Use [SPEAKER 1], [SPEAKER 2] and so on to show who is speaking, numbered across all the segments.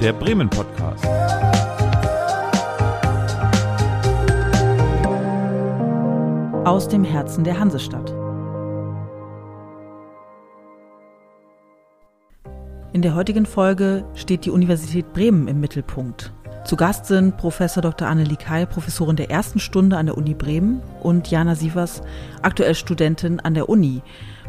[SPEAKER 1] der Bremen Podcast.
[SPEAKER 2] Aus dem Herzen der Hansestadt. In der heutigen Folge steht die Universität Bremen im Mittelpunkt. Zu Gast sind Professor Dr. Annelie Kai, Professorin der ersten Stunde an der Uni Bremen und Jana Sievers, aktuell Studentin an der Uni.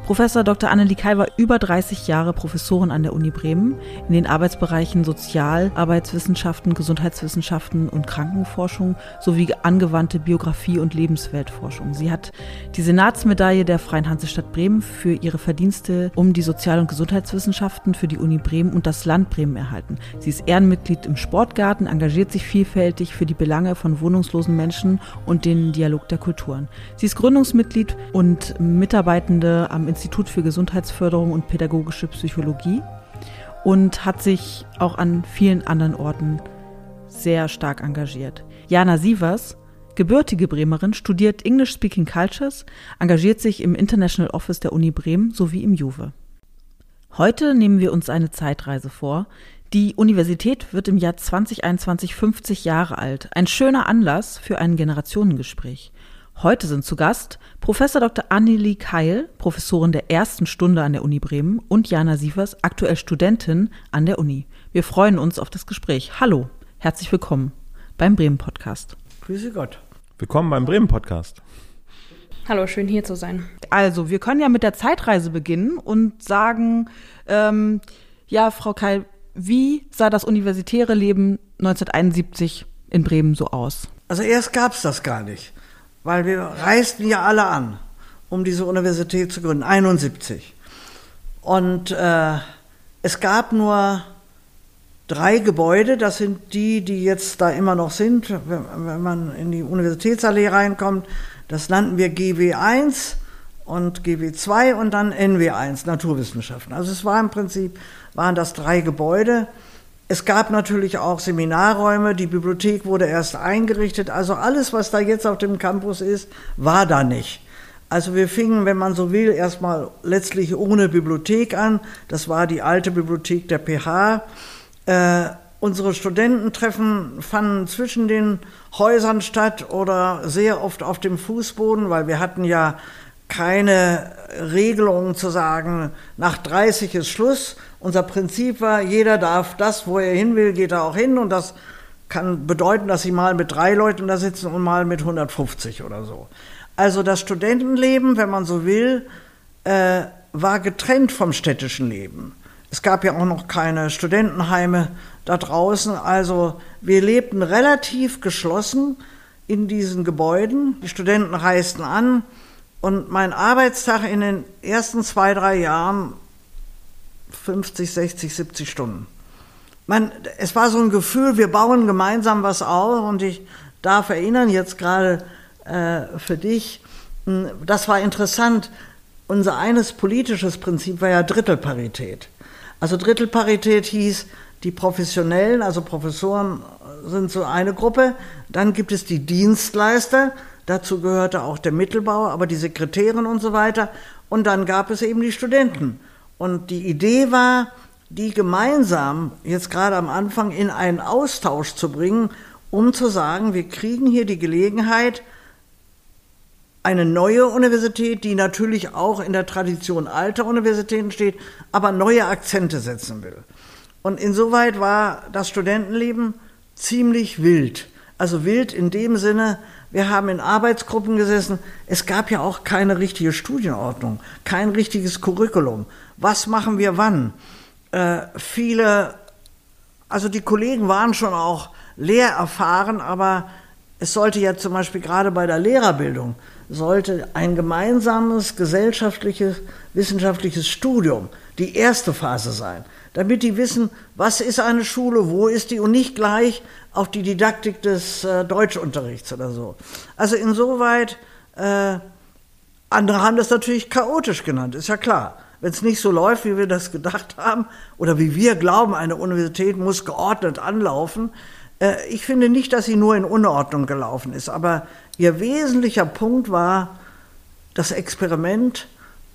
[SPEAKER 2] Professor Dr. Annelie Kai war über 30 Jahre Professorin an der Uni Bremen in den Arbeitsbereichen Sozial-, Arbeitswissenschaften, Gesundheitswissenschaften und Krankenforschung sowie angewandte Biografie und Lebensweltforschung. Sie hat die Senatsmedaille der Freien Hansestadt Bremen für ihre Verdienste um die Sozial- und Gesundheitswissenschaften für die Uni Bremen und das Land Bremen erhalten. Sie ist Ehrenmitglied im Sportgarten, engagiert sich vielfältig für die Belange von wohnungslosen Menschen und den Dialog der Kulturen. Sie ist Gründungsmitglied und Mitarbeitende am Institut für Gesundheitsförderung und pädagogische Psychologie und hat sich auch an vielen anderen Orten sehr stark engagiert. Jana Sievers, gebürtige Bremerin, studiert English Speaking Cultures, engagiert sich im International Office der Uni Bremen sowie im Juve. Heute nehmen wir uns eine Zeitreise vor. Die Universität wird im Jahr 2021 50 Jahre alt. Ein schöner Anlass für ein Generationengespräch. Heute sind zu Gast Professor Dr. Annelie Keil, Professorin der ersten Stunde an der Uni Bremen und Jana Sievers, aktuell Studentin an der Uni. Wir freuen uns auf das Gespräch. Hallo, herzlich willkommen beim Bremen Podcast.
[SPEAKER 3] Grüße Gott.
[SPEAKER 1] Willkommen beim Bremen Podcast.
[SPEAKER 4] Hallo, schön hier zu sein.
[SPEAKER 2] Also, wir können ja mit der Zeitreise beginnen und sagen, ähm, ja, Frau Keil, wie sah das universitäre Leben 1971 in Bremen so aus?
[SPEAKER 3] Also erst gab es das gar nicht weil wir reisten ja alle an, um diese Universität zu gründen, 71. Und äh, es gab nur drei Gebäude, das sind die, die jetzt da immer noch sind, wenn, wenn man in die Universitätsallee reinkommt. Das nannten wir GW1 und GW2 und dann NW1, Naturwissenschaften. Also es war im Prinzip, waren das drei Gebäude. Es gab natürlich auch Seminarräume, die Bibliothek wurde erst eingerichtet. Also alles, was da jetzt auf dem Campus ist, war da nicht. Also wir fingen, wenn man so will, erstmal letztlich ohne Bibliothek an. Das war die alte Bibliothek der PH. Äh, unsere Studententreffen fanden zwischen den Häusern statt oder sehr oft auf dem Fußboden, weil wir hatten ja keine Regelung zu sagen, nach 30 ist Schluss. Unser Prinzip war, jeder darf das, wo er hin will, geht er auch hin und das kann bedeuten, dass sie mal mit drei Leuten da sitzen und mal mit 150 oder so. Also das Studentenleben, wenn man so will, äh, war getrennt vom städtischen Leben. Es gab ja auch noch keine Studentenheime da draußen. Also wir lebten relativ geschlossen in diesen Gebäuden. Die Studenten reisten an, und mein Arbeitstag in den ersten zwei, drei Jahren 50, 60, 70 Stunden. Man, es war so ein Gefühl, wir bauen gemeinsam was auf und ich darf erinnern jetzt gerade äh, für dich, hm, das war interessant. Unser eines politisches Prinzip war ja Drittelparität. Also Drittelparität hieß, die Professionellen, also Professoren sind so eine Gruppe, dann gibt es die Dienstleister, Dazu gehörte auch der Mittelbauer, aber die Sekretärin und so weiter. Und dann gab es eben die Studenten. Und die Idee war, die gemeinsam jetzt gerade am Anfang in einen Austausch zu bringen, um zu sagen, wir kriegen hier die Gelegenheit, eine neue Universität, die natürlich auch in der Tradition alter Universitäten steht, aber neue Akzente setzen will. Und insoweit war das Studentenleben ziemlich wild. Also wild in dem Sinne, wir haben in Arbeitsgruppen gesessen. Es gab ja auch keine richtige Studienordnung, kein richtiges Curriculum. Was machen wir wann? Äh, viele, also die Kollegen waren schon auch lehrerfahren, aber es sollte ja zum Beispiel gerade bei der Lehrerbildung, sollte ein gemeinsames gesellschaftliches, wissenschaftliches Studium die erste Phase sein damit die wissen, was ist eine Schule, wo ist die und nicht gleich auf die Didaktik des äh, Deutschunterrichts oder so. Also insoweit, äh, andere haben das natürlich chaotisch genannt, ist ja klar. Wenn es nicht so läuft, wie wir das gedacht haben, oder wie wir glauben, eine Universität muss geordnet anlaufen, ich finde nicht, dass sie nur in Unordnung gelaufen ist, aber ihr wesentlicher Punkt war das Experiment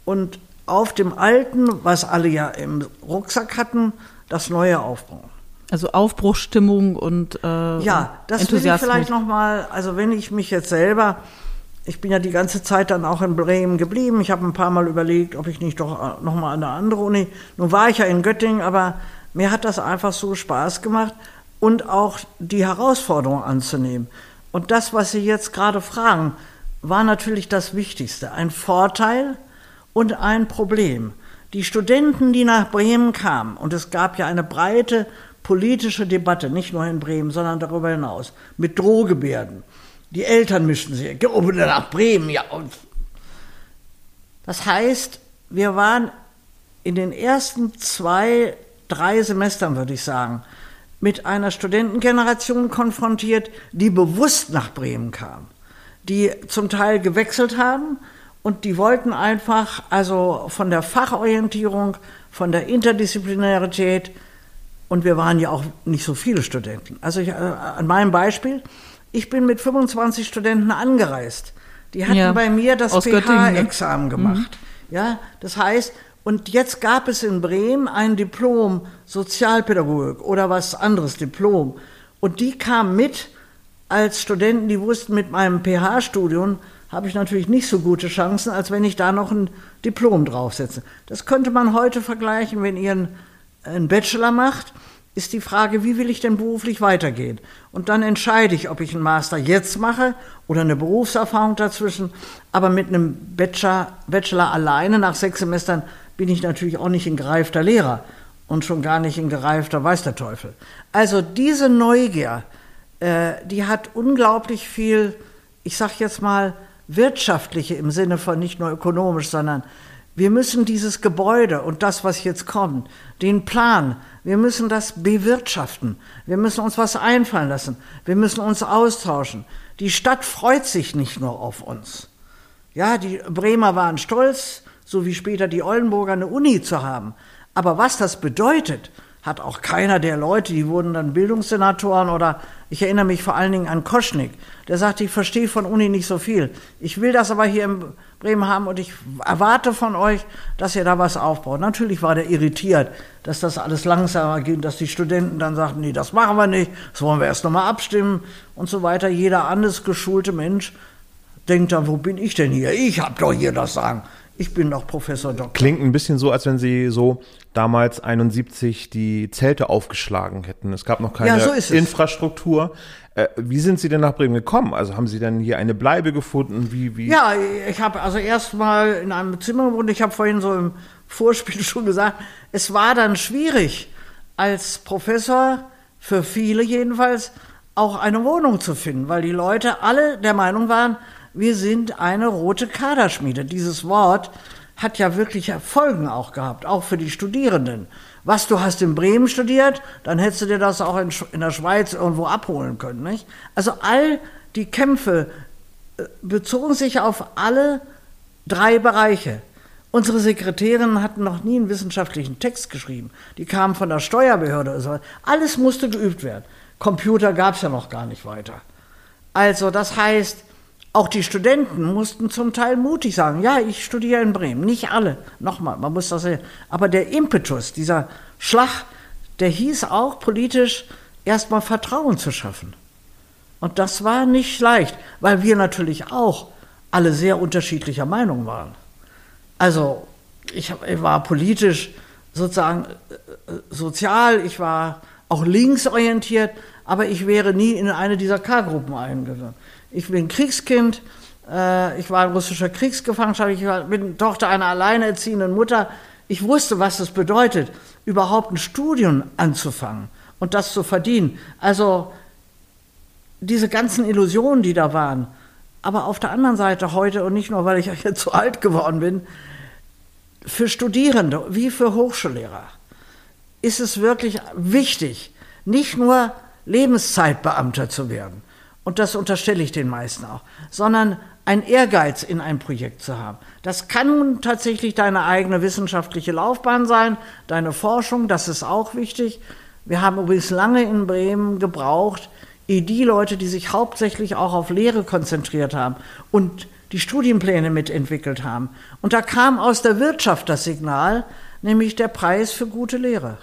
[SPEAKER 3] und auf dem Alten, was alle ja im Rucksack hatten, das Neue aufbauen.
[SPEAKER 2] Also Aufbruchsstimmung und äh,
[SPEAKER 3] ja, das will ich vielleicht noch mal. Also wenn ich mich jetzt selber, ich bin ja die ganze Zeit dann auch in Bremen geblieben. Ich habe ein paar Mal überlegt, ob ich nicht doch äh, noch mal an eine andere Uni. Nun war ich ja in Göttingen, aber mir hat das einfach so Spaß gemacht und auch die Herausforderung anzunehmen. Und das, was Sie jetzt gerade fragen, war natürlich das Wichtigste. Ein Vorteil und ein Problem. Die Studenten, die nach Bremen kamen, und es gab ja eine breite politische Debatte, nicht nur in Bremen, sondern darüber hinaus, mit Drohgebärden. Die Eltern mischten sich, geh unbedingt nach Bremen, ja. Das heißt, wir waren in den ersten zwei, drei Semestern, würde ich sagen, mit einer Studentengeneration konfrontiert, die bewusst nach Bremen kam, die zum Teil gewechselt haben und die wollten einfach, also von der Fachorientierung, von der Interdisziplinarität, und wir waren ja auch nicht so viele Studenten. Also ich, äh, an meinem Beispiel, ich bin mit 25 Studenten angereist. Die hatten ja, bei mir das PH-Examen ne? gemacht. Mhm. Ja, das heißt, und jetzt gab es in Bremen ein Diplom Sozialpädagogik oder was anderes, Diplom. Und die kamen mit als Studenten, die wussten, mit meinem PH-Studium habe ich natürlich nicht so gute Chancen, als wenn ich da noch ein Diplom draufsetze. Das könnte man heute vergleichen, wenn ihr ein einen Bachelor macht, ist die Frage, wie will ich denn beruflich weitergehen? Und dann entscheide ich, ob ich einen Master jetzt mache oder eine Berufserfahrung dazwischen. Aber mit einem Bachelor, Bachelor alleine nach sechs Semestern bin ich natürlich auch nicht ein gereifter Lehrer und schon gar nicht ein gereifter Weiß der Teufel. Also diese Neugier, äh, die hat unglaublich viel, ich sag jetzt mal, wirtschaftliche im Sinne von nicht nur ökonomisch, sondern wir müssen dieses Gebäude und das, was jetzt kommt, den Plan, wir müssen das bewirtschaften. Wir müssen uns was einfallen lassen. Wir müssen uns austauschen. Die Stadt freut sich nicht nur auf uns. Ja, die Bremer waren stolz, so wie später die Oldenburger eine Uni zu haben. Aber was das bedeutet, hat auch keiner der Leute, die wurden dann Bildungssenatoren oder ich erinnere mich vor allen Dingen an Koschnik, der sagte, ich verstehe von Uni nicht so viel. Ich will das aber hier in Bremen haben und ich erwarte von euch, dass ihr da was aufbaut. Natürlich war der irritiert, dass das alles langsamer ging, dass die Studenten dann sagten, nee, das machen wir nicht, das wollen wir erst nochmal abstimmen und so weiter. Jeder anders geschulte Mensch denkt dann, wo bin ich denn hier? Ich habe doch hier das Sagen. Ich bin doch Professor Doktor.
[SPEAKER 1] Klingt ein bisschen so, als wenn Sie so damals 71 die Zelte aufgeschlagen hätten. Es gab noch keine ja, so Infrastruktur. Äh, wie sind Sie denn nach Bremen gekommen? Also haben Sie dann hier eine Bleibe gefunden? Wie, wie?
[SPEAKER 3] Ja, ich habe also erst mal in einem Zimmer gewohnt. Ich habe vorhin so im Vorspiel schon gesagt, es war dann schwierig, als Professor, für viele jedenfalls, auch eine Wohnung zu finden, weil die Leute alle der Meinung waren, wir sind eine rote Kaderschmiede. Dieses Wort hat ja wirklich Folgen auch gehabt, auch für die Studierenden. Was du hast in Bremen studiert, dann hättest du dir das auch in, in der Schweiz irgendwo abholen können. Nicht? Also all die Kämpfe äh, bezogen sich auf alle drei Bereiche. Unsere Sekretärinnen hatten noch nie einen wissenschaftlichen Text geschrieben. Die kamen von der Steuerbehörde. Alles musste geübt werden. Computer gab es ja noch gar nicht weiter. Also das heißt, auch die Studenten mussten zum Teil mutig sagen, ja, ich studiere in Bremen. Nicht alle, nochmal, man muss das sehen. Aber der Impetus, dieser Schlag, der hieß auch politisch erstmal Vertrauen zu schaffen. Und das war nicht leicht, weil wir natürlich auch alle sehr unterschiedlicher Meinung waren. Also ich, war politisch sozusagen äh, sozial, ich war auch linksorientiert, aber ich wäre nie in eine dieser K-Gruppen eingegangen. Ich bin Kriegskind, äh, ich war in russischer Kriegsgefangenschaft, ich war, bin Tochter einer alleinerziehenden Mutter. Ich wusste, was es bedeutet, überhaupt ein Studium anzufangen und das zu verdienen. Also diese ganzen Illusionen, die da waren. Aber auf der anderen Seite heute, und nicht nur, weil ich jetzt zu alt geworden bin, für Studierende wie für Hochschullehrer ist es wirklich wichtig, nicht nur Lebenszeitbeamter zu werden, und das unterstelle ich den meisten auch, sondern ein Ehrgeiz in ein Projekt zu haben. Das kann nun tatsächlich deine eigene wissenschaftliche Laufbahn sein, deine Forschung, das ist auch wichtig. Wir haben übrigens lange in Bremen gebraucht, ehe die Leute, die sich hauptsächlich auch auf Lehre konzentriert haben und die Studienpläne mitentwickelt haben. Und da kam aus der Wirtschaft das Signal, nämlich der Preis für gute Lehre.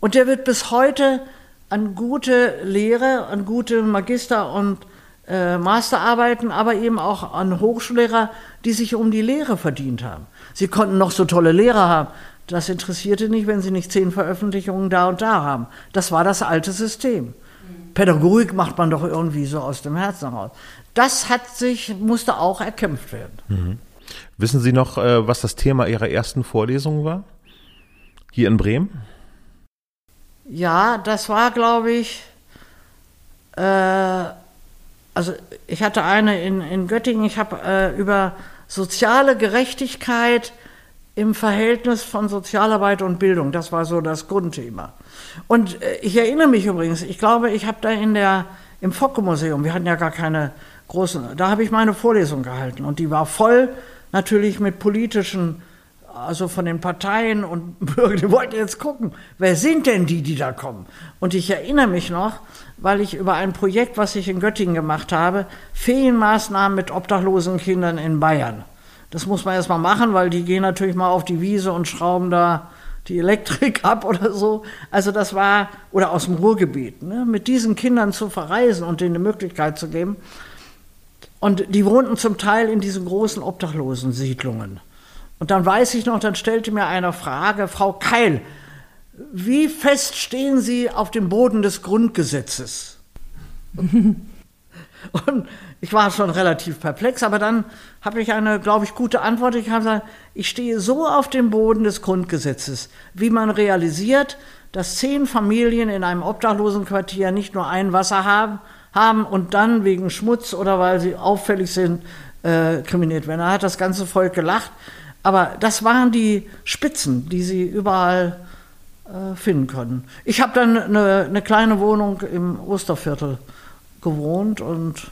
[SPEAKER 3] Und der wird bis heute an gute Lehre, an gute Magister- und äh, Masterarbeiten, aber eben auch an Hochschullehrer, die sich um die Lehre verdient haben. Sie konnten noch so tolle Lehrer haben. Das interessierte nicht, wenn sie nicht zehn Veröffentlichungen da und da haben. Das war das alte System. Pädagogik macht man doch irgendwie so aus dem Herzen heraus. Das hat sich, musste auch erkämpft werden.
[SPEAKER 1] Mhm. Wissen Sie noch, äh, was das Thema Ihrer ersten Vorlesung war? Hier in Bremen?
[SPEAKER 3] Ja, das war, glaube ich, äh, also ich hatte eine in, in Göttingen, ich habe äh, über soziale Gerechtigkeit im Verhältnis von Sozialarbeit und Bildung, das war so das Grundthema. Und äh, ich erinnere mich übrigens, ich glaube, ich habe da in der, im Focke-Museum, wir hatten ja gar keine großen, da habe ich meine Vorlesung gehalten. Und die war voll natürlich mit politischen, also von den Parteien und Bürgern, die wollten jetzt gucken, wer sind denn die, die da kommen? Und ich erinnere mich noch, weil ich über ein Projekt, was ich in Göttingen gemacht habe, Ferienmaßnahmen mit obdachlosen Kindern in Bayern. Das muss man erstmal machen, weil die gehen natürlich mal auf die Wiese und schrauben da die Elektrik ab oder so. Also das war, oder aus dem Ruhrgebiet, ne? mit diesen Kindern zu verreisen und denen eine Möglichkeit zu geben. Und die wohnten zum Teil in diesen großen Obdachlosensiedlungen. Und dann weiß ich noch, dann stellte mir eine Frage, Frau Keil, wie fest stehen Sie auf dem Boden des Grundgesetzes? Und ich war schon relativ perplex, aber dann habe ich eine, glaube ich, gute Antwort. Ich habe gesagt, ich stehe so auf dem Boden des Grundgesetzes, wie man realisiert, dass zehn Familien in einem Obdachlosenquartier nicht nur ein Wasser haben, haben und dann wegen Schmutz oder weil sie auffällig sind, äh, kriminiert werden. Da hat das ganze Volk gelacht. Aber das waren die Spitzen, die sie überall äh, finden konnten. Ich habe dann eine, eine kleine Wohnung im Osterviertel gewohnt und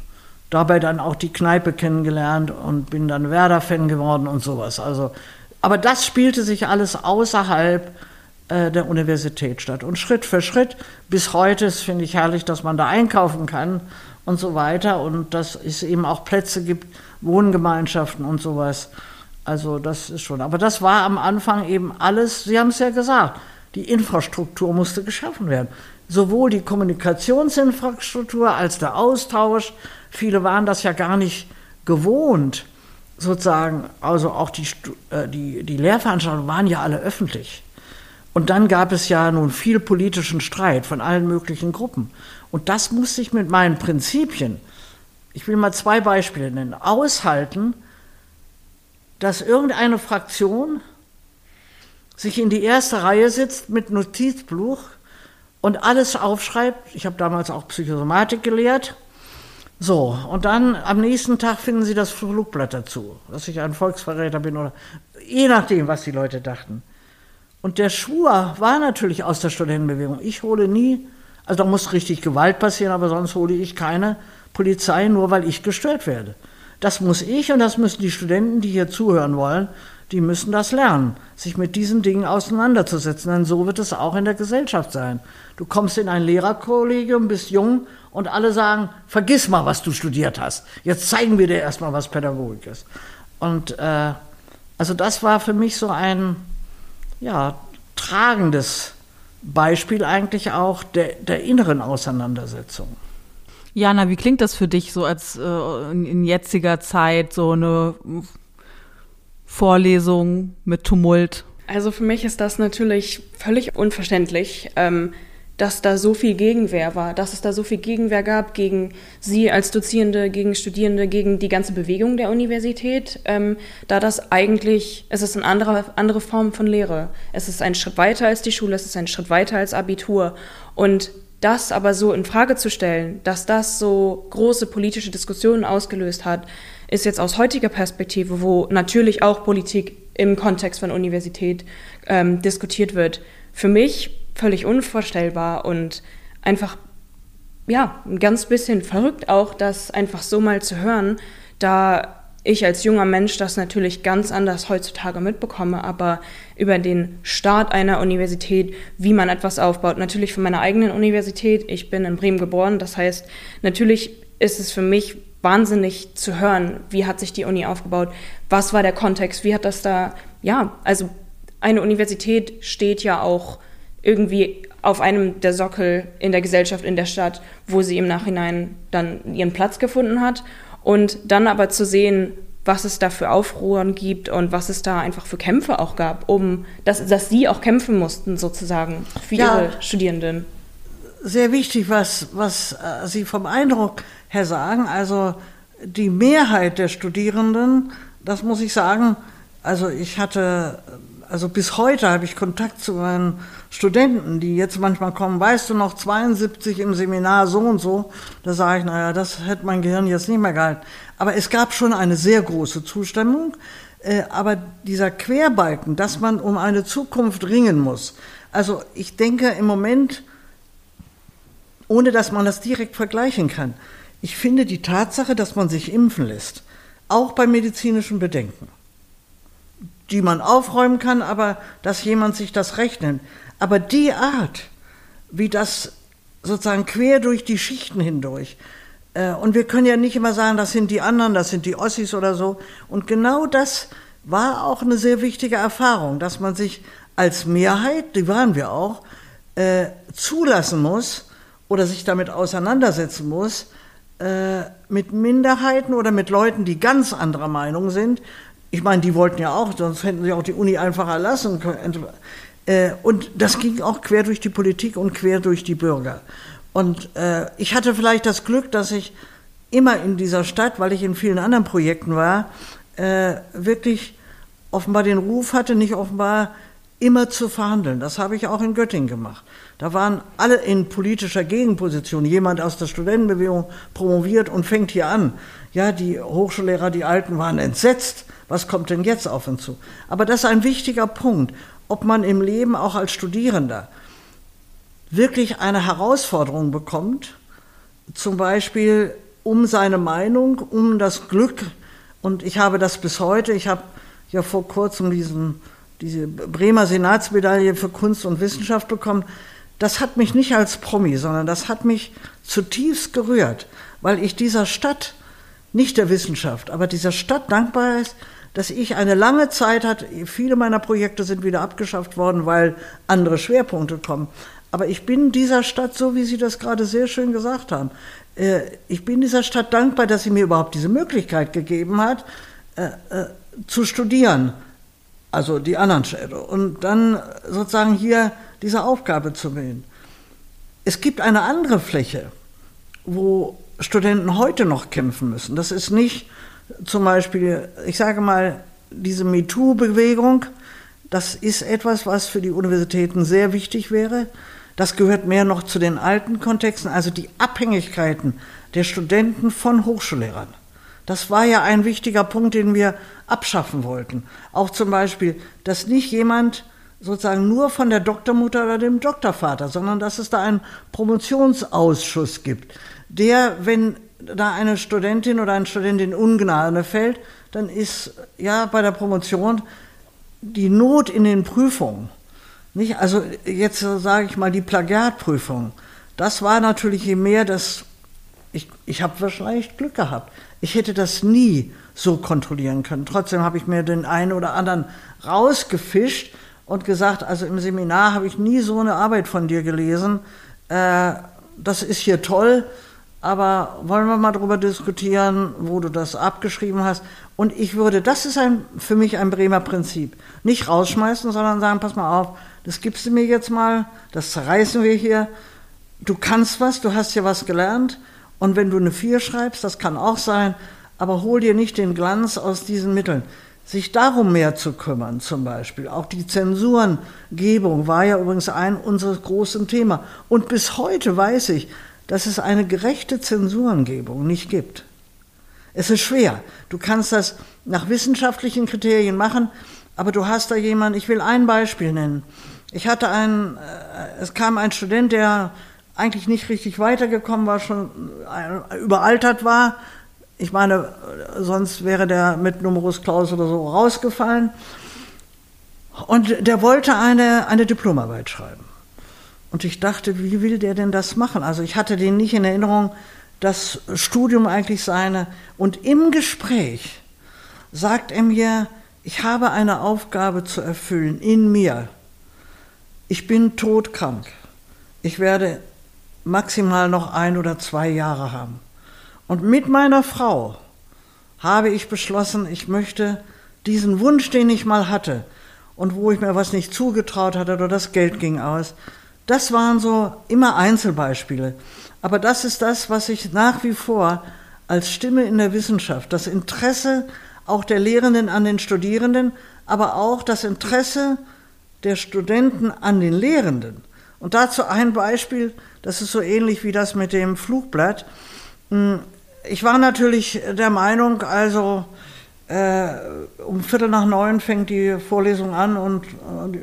[SPEAKER 3] dabei dann auch die Kneipe kennengelernt und bin dann Werder-Fan geworden und sowas. Also, aber das spielte sich alles außerhalb äh, der Universität statt. Und Schritt für Schritt, bis heute finde ich herrlich, dass man da einkaufen kann und so weiter und dass es eben auch Plätze gibt, Wohngemeinschaften und sowas. Also das ist schon. Aber das war am Anfang eben alles, Sie haben es ja gesagt, die Infrastruktur musste geschaffen werden sowohl die Kommunikationsinfrastruktur als der Austausch. Viele waren das ja gar nicht gewohnt, sozusagen. Also auch die, äh, die, die Lehrveranstaltungen waren ja alle öffentlich. Und dann gab es ja nun viel politischen Streit von allen möglichen Gruppen. Und das musste ich mit meinen Prinzipien, ich will mal zwei Beispiele nennen, aushalten, dass irgendeine Fraktion sich in die erste Reihe sitzt mit Notizbuch und alles aufschreibt. Ich habe damals auch Psychosomatik gelehrt. So, und dann am nächsten Tag finden Sie das Flugblatt dazu, dass ich ein Volksverräter bin oder je nachdem, was die Leute dachten. Und der Schwur war natürlich aus der Studentenbewegung. Ich hole nie, also da muss richtig Gewalt passieren, aber sonst hole ich keine Polizei, nur weil ich gestört werde. Das muss ich und das müssen die Studenten, die hier zuhören wollen, die müssen das lernen, sich mit diesen Dingen auseinanderzusetzen, denn so wird es auch in der Gesellschaft sein. Du kommst in ein Lehrerkollegium, bist jung und alle sagen, vergiss mal, was du studiert hast. Jetzt zeigen wir dir erstmal, was Pädagogik ist. Und äh, also das war für mich so ein ja, tragendes Beispiel eigentlich auch der, der inneren Auseinandersetzung.
[SPEAKER 2] Jana, wie klingt das für dich so als äh, in, jetziger Zeit so eine Vorlesung mit Tumult?
[SPEAKER 4] Also für mich ist das natürlich völlig unverständlich, ähm, dass da so viel Gegenwehr war, dass es da so viel Gegenwehr gab gegen Sie als Dozierende, gegen Studierende, gegen die ganze Bewegung der Universität, ähm, da das eigentlich, es ist eine andere, andere Form von Lehre. Es ist ein Schritt weiter als die Schule, es ist ein Schritt weiter als Abitur. Und das aber so in Frage zu stellen, dass das so große politische Diskussionen ausgelöst hat, ist jetzt aus heutiger Perspektive, wo natürlich auch Politik im Kontext von Universität ähm, diskutiert wird, für mich völlig unvorstellbar und einfach, ja, ein ganz bisschen verrückt auch, das einfach so mal zu hören, da ich als junger Mensch das natürlich ganz anders heutzutage mitbekomme, aber über den Start einer Universität, wie man etwas aufbaut, natürlich von meiner eigenen Universität. Ich bin in Bremen geboren, das heißt, natürlich ist es für mich wahnsinnig zu hören, wie hat sich die Uni aufgebaut, was war der Kontext, wie hat das da, ja, also eine Universität steht ja auch irgendwie auf einem der Sockel in der Gesellschaft, in der Stadt, wo sie im Nachhinein dann ihren Platz gefunden hat. Und dann aber zu sehen, was es da für Aufruhren gibt und was es da einfach für Kämpfe auch gab, um dass, dass sie auch kämpfen mussten sozusagen für ja, ihre Studierenden.
[SPEAKER 3] Sehr wichtig, was, was äh, Sie vom Eindruck her sagen. Also die Mehrheit der Studierenden, das muss ich sagen, also ich hatte, also bis heute habe ich Kontakt zu meinen Studenten, die jetzt manchmal kommen, weißt du noch, 72 im Seminar so und so. Da sage ich, naja, das hätte mein Gehirn jetzt nicht mehr gehalten. Aber es gab schon eine sehr große Zustimmung. Äh, aber dieser Querbalken, dass man um eine Zukunft ringen muss. Also ich denke im Moment, ohne dass man das direkt vergleichen kann, ich finde die Tatsache, dass man sich impfen lässt, auch bei medizinischen Bedenken, die man aufräumen kann, aber dass jemand sich das rechnet. Aber die Art, wie das sozusagen quer durch die Schichten hindurch, äh, und wir können ja nicht immer sagen, das sind die anderen, das sind die Ossis oder so. Und genau das war auch eine sehr wichtige Erfahrung, dass man sich als Mehrheit, die waren wir auch, äh, zulassen muss oder sich damit auseinandersetzen muss, äh, mit Minderheiten oder mit Leuten, die ganz anderer Meinung sind. Ich meine, die wollten ja auch, sonst hätten sie auch die Uni einfach erlassen können. Äh, und das ging auch quer durch die Politik und quer durch die Bürger. Und äh, ich hatte vielleicht das Glück, dass ich immer in dieser Stadt, weil ich in vielen anderen Projekten war, äh, wirklich offenbar den Ruf hatte, nicht offenbar immer zu verhandeln. Das habe ich auch in Göttingen gemacht. Da waren alle in politischer Gegenposition. Jemand aus der Studentenbewegung promoviert und fängt hier an. Ja, die Hochschullehrer, die Alten waren entsetzt. Was kommt denn jetzt auf uns zu? Aber das ist ein wichtiger Punkt, ob man im Leben auch als Studierender wirklich eine Herausforderung bekommt, zum Beispiel um seine Meinung, um das Glück. Und ich habe das bis heute, ich habe ja vor kurzem diesen, diese Bremer Senatsmedaille für Kunst und Wissenschaft bekommen. Das hat mich nicht als Promi, sondern das hat mich zutiefst gerührt, weil ich dieser Stadt, nicht der Wissenschaft, aber dieser Stadt dankbar ist, dass ich eine lange Zeit hatte, viele meiner Projekte sind wieder abgeschafft worden, weil andere Schwerpunkte kommen. Aber ich bin dieser Stadt, so wie Sie das gerade sehr schön gesagt haben, äh, ich bin dieser Stadt dankbar, dass sie mir überhaupt diese Möglichkeit gegeben hat, äh, äh, zu studieren. Also die anderen Städte. Und dann sozusagen hier diese Aufgabe zu wählen. Es gibt eine andere Fläche, wo Studenten heute noch kämpfen müssen. Das ist nicht zum Beispiel, ich sage mal, diese MeToo-Bewegung. Das ist etwas, was für die Universitäten sehr wichtig wäre. Das gehört mehr noch zu den alten Kontexten, also die Abhängigkeiten der Studenten von Hochschullehrern. Das war ja ein wichtiger Punkt, den wir abschaffen wollten. Auch zum Beispiel, dass nicht jemand sozusagen nur von der Doktormutter oder dem Doktorvater, sondern dass es da einen Promotionsausschuss gibt, der, wenn da eine Studentin oder ein Student in Ungnade fällt, dann ist ja bei der Promotion die Not in den Prüfungen nicht? Also jetzt sage ich mal die Plagiatprüfung. Das war natürlich je mehr das, ich, ich habe wahrscheinlich Glück gehabt. Ich hätte das nie so kontrollieren können. Trotzdem habe ich mir den einen oder anderen rausgefischt und gesagt, also im Seminar habe ich nie so eine Arbeit von dir gelesen. Äh, das ist hier toll, aber wollen wir mal darüber diskutieren, wo du das abgeschrieben hast. Und ich würde, das ist ein, für mich ein Bremer Prinzip. Nicht rausschmeißen, sondern sagen, pass mal auf, das gibst du mir jetzt mal, das zerreißen wir hier. Du kannst was, du hast ja was gelernt. Und wenn du eine Vier schreibst, das kann auch sein, aber hol dir nicht den Glanz aus diesen Mitteln. Sich darum mehr zu kümmern, zum Beispiel. Auch die Zensurengebung war ja übrigens ein unseres großen Thema. Und bis heute weiß ich, dass es eine gerechte Zensurengebung nicht gibt. Es ist schwer. Du kannst das nach wissenschaftlichen Kriterien machen, aber du hast da jemanden, ich will ein Beispiel nennen. Ich hatte einen, äh, es kam ein Student, der eigentlich nicht richtig weitergekommen war, schon äh, überaltert war. Ich meine, sonst wäre der mit Numerus Claus oder so rausgefallen. Und der wollte eine, eine Diplomarbeit schreiben. Und ich dachte, wie will der denn das machen? Also ich hatte den nicht in Erinnerung, das Studium eigentlich seine. Und im Gespräch sagt er mir, ich habe eine Aufgabe zu erfüllen in mir. Ich bin todkrank. ich werde maximal noch ein oder zwei Jahre haben. Und mit meiner Frau habe ich beschlossen, ich möchte diesen Wunsch, den ich mal hatte und wo ich mir was nicht zugetraut hatte oder das Geld ging aus, das waren so immer Einzelbeispiele. Aber das ist das, was ich nach wie vor als Stimme in der Wissenschaft, das Interesse auch der Lehrenden an den Studierenden, aber auch das Interesse der Studenten an den Lehrenden. Und dazu ein Beispiel, das ist so ähnlich wie das mit dem Flugblatt. Hm, ich war natürlich der Meinung, also äh, um Viertel nach neun fängt die Vorlesung an und, und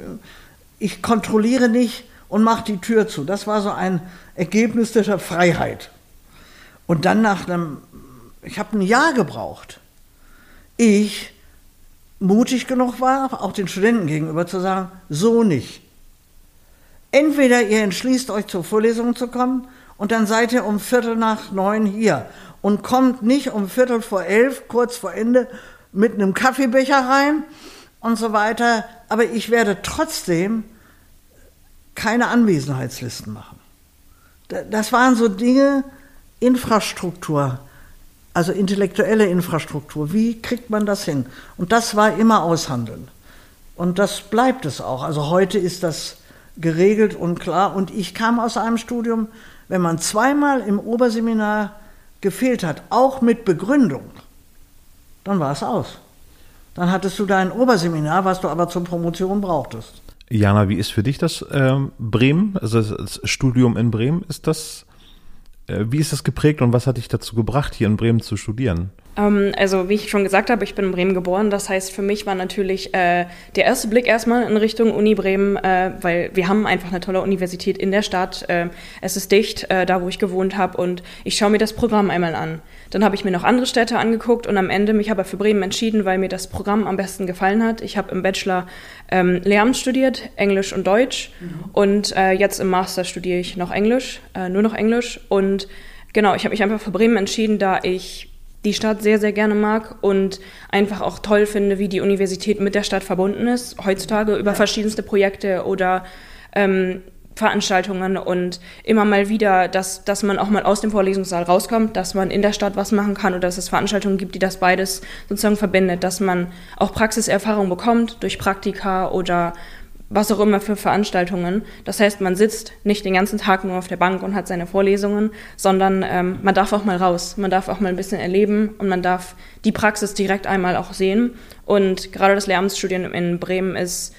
[SPEAKER 3] ich kontrolliere nicht und mache die Tür zu. Das war so ein Ergebnis der Freiheit. Und dann nach einem, ich habe ein Jahr gebraucht, ich mutig genug war, auch den Studenten gegenüber zu sagen, so nicht. Entweder ihr entschließt euch zur Vorlesung zu kommen und dann seid ihr um Viertel nach neun hier und kommt nicht um Viertel vor elf, kurz vor Ende, mit einem Kaffeebecher rein und so weiter. Aber ich werde trotzdem keine Anwesenheitslisten machen. Das waren so Dinge, Infrastruktur, also intellektuelle Infrastruktur. Wie kriegt man das hin? Und das war immer aushandeln. Und das bleibt es auch. Also heute ist das geregelt und klar. Und ich kam aus einem Studium, wenn man zweimal im Oberseminar gefehlt hat, auch mit Begründung, dann war es aus. Dann hattest du dein Oberseminar, was du aber zur Promotion brauchtest.
[SPEAKER 1] Jana, wie ist für dich das äh, Bremen, also das Studium in Bremen? Ist das, äh, wie ist das geprägt und was hat dich dazu gebracht, hier in Bremen zu studieren?
[SPEAKER 4] Ähm, also wie ich schon gesagt habe, ich bin in Bremen geboren. Das heißt, für mich war natürlich äh, der erste Blick erstmal in Richtung Uni Bremen, äh, weil wir haben einfach eine tolle Universität in der Stadt. Äh, es ist dicht, äh, da wo ich gewohnt habe und ich schaue mir das Programm einmal an. Dann habe ich mir noch andere Städte angeguckt und am Ende mich aber für Bremen entschieden, weil mir das Programm am besten gefallen hat. Ich habe im Bachelor ähm, Lehramt studiert, Englisch und Deutsch. Mhm. und äh, jetzt im Master studiere ich noch Englisch, äh, nur noch Englisch. Und Genau, ich habe mich einfach für Bremen entschieden, da ich die Stadt sehr, sehr gerne mag und einfach auch toll finde, wie die Universität mit der Stadt verbunden ist, heutzutage über verschiedenste Projekte oder ähm, Veranstaltungen und immer mal wieder, dass, dass man auch mal aus dem Vorlesungssaal rauskommt, dass man in der Stadt was machen kann oder dass es Veranstaltungen gibt, die das beides sozusagen verbindet, dass man auch Praxiserfahrung bekommt durch Praktika oder was auch immer für Veranstaltungen. Das heißt, man sitzt nicht den ganzen Tag nur auf der Bank und hat seine Vorlesungen, sondern ähm, man darf auch mal raus, man darf auch mal ein bisschen erleben und man darf die Praxis direkt einmal auch sehen. Und gerade das Lehramtsstudium in Bremen ist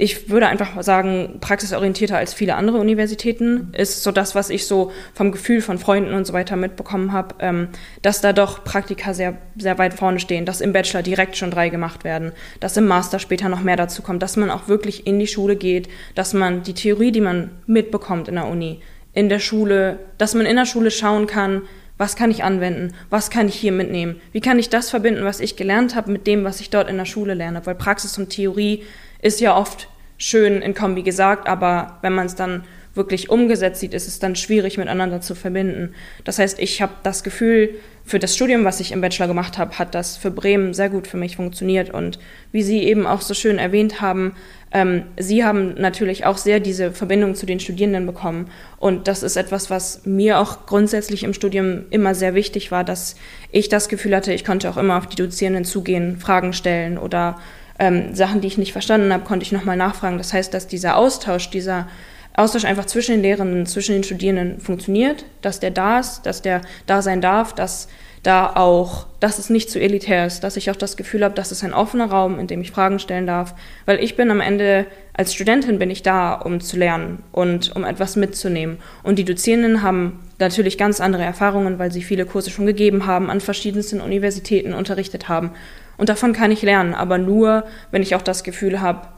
[SPEAKER 4] ich würde einfach sagen, praxisorientierter als viele andere Universitäten ist so das, was ich so vom Gefühl von Freunden und so weiter mitbekommen habe, ähm, dass da doch Praktika sehr, sehr weit vorne stehen, dass im Bachelor direkt schon drei gemacht werden, dass im Master später noch mehr dazu kommt, dass man auch wirklich in die Schule geht, dass man die Theorie, die man mitbekommt in der Uni, in der Schule, dass man in der Schule schauen kann, was kann ich anwenden, was kann ich hier mitnehmen, wie kann ich das verbinden, was ich gelernt habe, mit dem, was ich dort in der Schule lerne, weil Praxis und Theorie ist ja oft schön in Kombi gesagt, aber wenn man es dann wirklich umgesetzt sieht, ist es dann schwierig miteinander zu verbinden. Das heißt, ich habe das Gefühl, für das Studium, was ich im Bachelor gemacht habe, hat das für Bremen sehr gut für mich funktioniert. Und wie Sie eben auch so schön erwähnt haben, ähm, Sie haben natürlich auch sehr diese Verbindung zu den Studierenden bekommen. Und das ist etwas, was mir auch grundsätzlich im Studium immer sehr wichtig war, dass ich das Gefühl hatte, ich konnte auch immer auf die Dozierenden zugehen, Fragen stellen oder ähm, Sachen, die ich nicht verstanden habe, konnte ich nochmal nachfragen. Das heißt, dass dieser Austausch, dieser Austausch einfach zwischen den Lehrenden, zwischen den Studierenden funktioniert, dass der da ist, dass der da sein darf, dass da auch, dass es nicht zu elitär ist, dass ich auch das Gefühl habe, dass es ein offener Raum, in dem ich Fragen stellen darf, weil ich bin am Ende als Studentin bin ich da, um zu lernen und um etwas mitzunehmen. Und die Dozierenden haben natürlich ganz andere Erfahrungen, weil sie viele Kurse schon gegeben haben, an verschiedensten Universitäten unterrichtet haben. Und davon kann ich lernen, aber nur, wenn ich auch das Gefühl habe,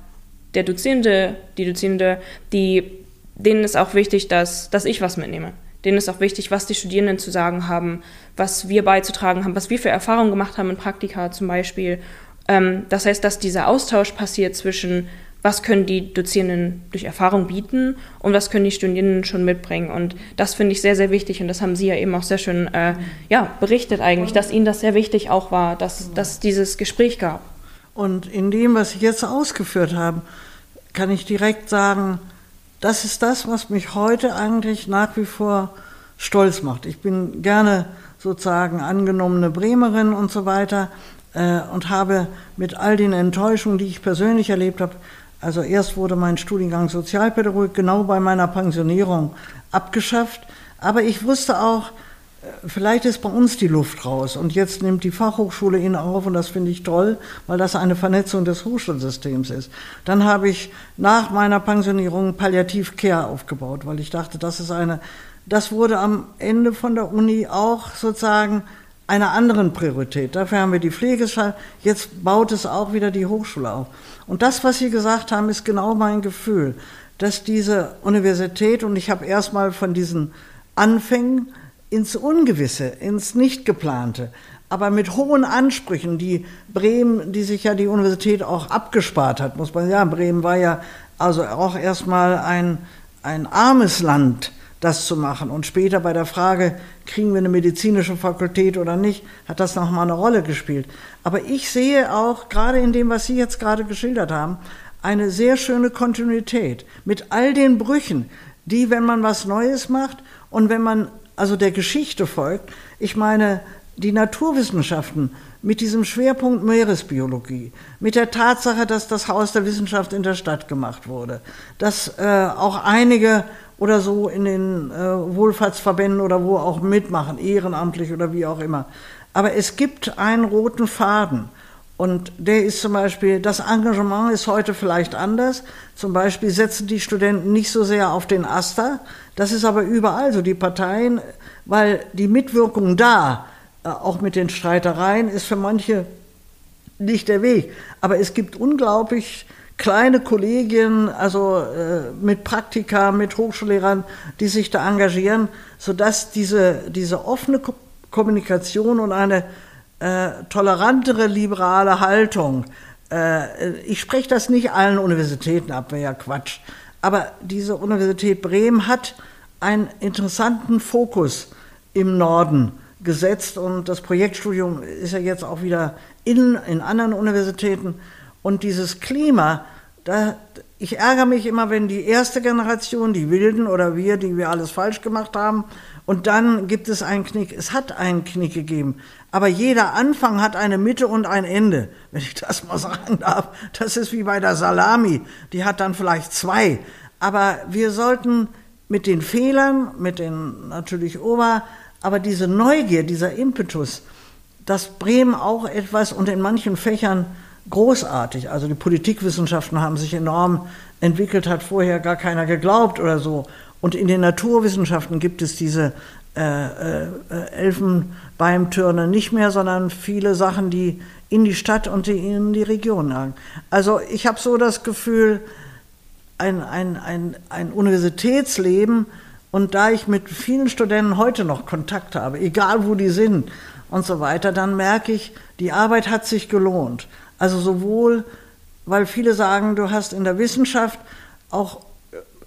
[SPEAKER 4] der Dozierende, die Dozierende, die, denen ist auch wichtig, dass, dass ich was mitnehme. Denen ist auch wichtig, was die Studierenden zu sagen haben, was wir beizutragen haben, was wir für Erfahrungen gemacht haben in Praktika zum Beispiel. Ähm, das heißt, dass dieser Austausch passiert zwischen was können die Dozierenden durch Erfahrung bieten und was können die Studierenden schon mitbringen. Und das finde ich sehr, sehr wichtig und das haben Sie ja eben auch sehr schön äh, ja, berichtet eigentlich, dass Ihnen das sehr wichtig auch war, dass, es dieses Gespräch gab.
[SPEAKER 3] Und in dem, was Sie jetzt ausgeführt haben, kann ich direkt sagen, das ist das, was mich heute eigentlich nach wie vor stolz macht. Ich bin gerne sozusagen angenommene Bremerin und so weiter äh, und habe mit all den Enttäuschungen, die ich persönlich erlebt habe, also erst wurde mein Studiengang Sozialpädagogik genau bei meiner Pensionierung abgeschafft, aber ich wusste auch, äh, vielleicht ist bei uns die Luft raus und jetzt nimmt die Fachhochschule ihn auf und das finde ich toll, weil das eine Vernetzung des Hochschulsystems ist. Dann habe ich nach meiner Pensionierung Palliativ Care aufgebaut, weil ich dachte, das ist eine, das wurde am Ende von der Uni auch sozusagen einer anderen Priorität. Dafür haben wir die Pflegeschule, jetzt baut es auch wieder die Hochschule auf. Und das, was Sie gesagt haben, ist genau mein Gefühl, dass diese Universität, und ich habe erstmal von diesen Anfängen ins Ungewisse, ins Nichtgeplante, aber mit hohen Ansprüchen, die Bremen, die sich ja die Universität auch abgespart hat, muss man sagen. Bremen war ja also auch erstmal ein, ein armes Land das zu machen. Und später bei der Frage, kriegen wir eine medizinische Fakultät oder nicht, hat das nochmal eine Rolle gespielt. Aber ich sehe auch, gerade in dem, was Sie jetzt gerade geschildert haben, eine sehr schöne Kontinuität mit all den Brüchen, die, wenn man was Neues macht und wenn man also der Geschichte folgt, ich meine, die Naturwissenschaften mit diesem Schwerpunkt Meeresbiologie, mit der Tatsache, dass das Haus der Wissenschaft in der Stadt gemacht wurde, dass äh, auch einige oder so in den äh, Wohlfahrtsverbänden oder wo auch mitmachen, ehrenamtlich oder wie auch immer. Aber es gibt einen roten Faden. Und der ist zum Beispiel, das Engagement ist heute vielleicht anders. Zum Beispiel setzen die Studenten nicht so sehr auf den Aster. Das ist aber überall so. Die Parteien, weil die Mitwirkung da, äh, auch mit den Streitereien, ist für manche nicht der Weg. Aber es gibt unglaublich kleine Kollegien, also äh, mit Praktika, mit Hochschullehrern, die sich da engagieren, sodass diese, diese offene Ko Kommunikation und eine äh, tolerantere, liberale Haltung, äh, ich spreche das nicht allen Universitäten ab, wäre ja Quatsch, aber diese Universität Bremen hat einen interessanten Fokus im Norden gesetzt und das Projektstudium ist ja jetzt auch wieder in, in anderen Universitäten. Und dieses Klima, da, ich ärgere mich immer, wenn die erste Generation, die Wilden oder wir, die wir alles falsch gemacht haben, und dann gibt es einen Knick. Es hat einen Knick gegeben. Aber jeder Anfang hat eine Mitte und ein Ende, wenn ich das mal sagen darf. Das ist wie bei der Salami. Die hat dann vielleicht zwei. Aber wir sollten mit den Fehlern, mit den natürlich Ober, aber diese Neugier, dieser Impetus, dass Bremen auch etwas und in manchen Fächern großartig. Also die Politikwissenschaften haben sich enorm entwickelt, hat vorher gar keiner geglaubt oder so. Und in den Naturwissenschaften gibt es diese äh, äh, Elfenbeimtürne nicht mehr, sondern viele Sachen, die in die Stadt und die, in die Region lagen. Also ich habe so das Gefühl, ein, ein, ein, ein Universitätsleben, und da ich mit vielen Studenten heute noch Kontakt habe, egal wo die sind und so weiter, dann merke ich, die Arbeit hat sich gelohnt. Also sowohl, weil viele sagen, du hast in der Wissenschaft auch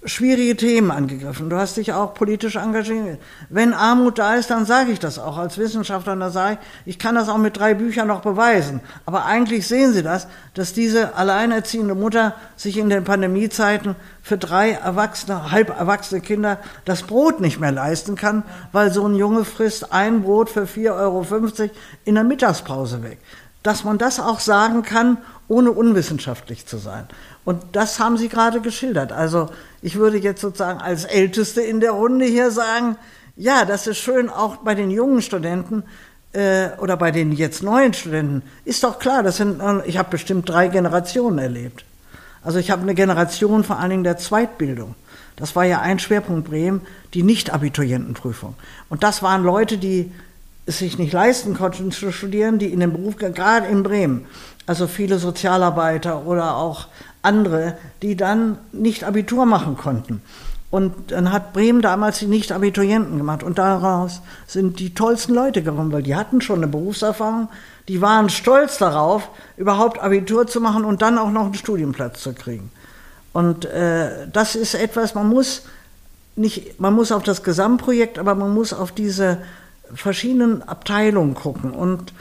[SPEAKER 3] schwierige Themen angegriffen. Du hast dich auch politisch engagiert. Wenn Armut da ist, dann sage ich das auch als Wissenschaftler. Da sage ich, ich kann das auch mit drei Büchern noch beweisen. Aber eigentlich sehen Sie das, dass diese alleinerziehende Mutter sich in den Pandemiezeiten für drei erwachsene, halb erwachsene Kinder das Brot nicht mehr leisten kann, weil so ein Junge frisst ein Brot für 4,50 Euro in der Mittagspause weg dass man das auch sagen kann, ohne unwissenschaftlich zu sein. Und das haben Sie gerade geschildert. Also ich würde jetzt sozusagen als Älteste in der Runde hier sagen, ja, das ist schön auch bei den jungen Studenten äh, oder bei den jetzt neuen Studenten. Ist doch klar, das sind, ich habe bestimmt drei Generationen erlebt. Also ich habe eine Generation vor allen Dingen der Zweitbildung. Das war ja ein Schwerpunkt Bremen, die Nicht-Abiturientenprüfung. Und das waren Leute, die es sich nicht leisten konnten zu studieren, die in den Beruf, gerade in Bremen, also viele Sozialarbeiter oder auch andere, die dann nicht Abitur machen konnten. Und dann hat Bremen damals die Nicht-Abiturienten gemacht. Und daraus sind die tollsten Leute gekommen, weil die hatten schon eine Berufserfahrung. Die waren stolz darauf, überhaupt Abitur zu machen und dann auch noch einen Studienplatz zu kriegen. Und äh, das ist etwas, man muss nicht, man muss auf das Gesamtprojekt, aber man muss auf diese verschiedenen Abteilungen gucken und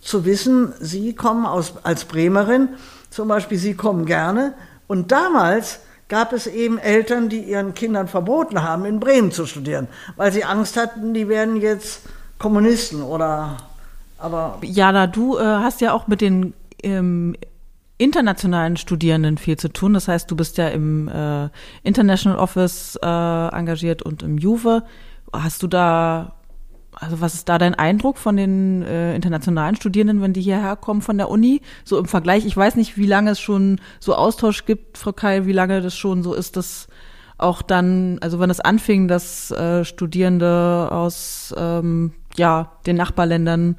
[SPEAKER 3] zu wissen, Sie kommen aus, als Bremerin, zum Beispiel, Sie kommen gerne. Und damals gab es eben Eltern, die ihren Kindern verboten haben, in Bremen zu studieren, weil sie Angst hatten, die werden jetzt Kommunisten oder aber.
[SPEAKER 2] Jana, du äh, hast ja auch mit den ähm, internationalen Studierenden viel zu tun. Das heißt, du bist ja im äh, International Office äh, engagiert und im Juve. Hast du da, also was ist da dein Eindruck von den äh, internationalen Studierenden, wenn die hierher kommen von der Uni? So im Vergleich, ich weiß nicht, wie lange es schon so Austausch gibt, Frau Keil, wie lange das schon so ist, dass auch dann, also wenn es anfing, dass äh, Studierende aus ähm, ja, den Nachbarländern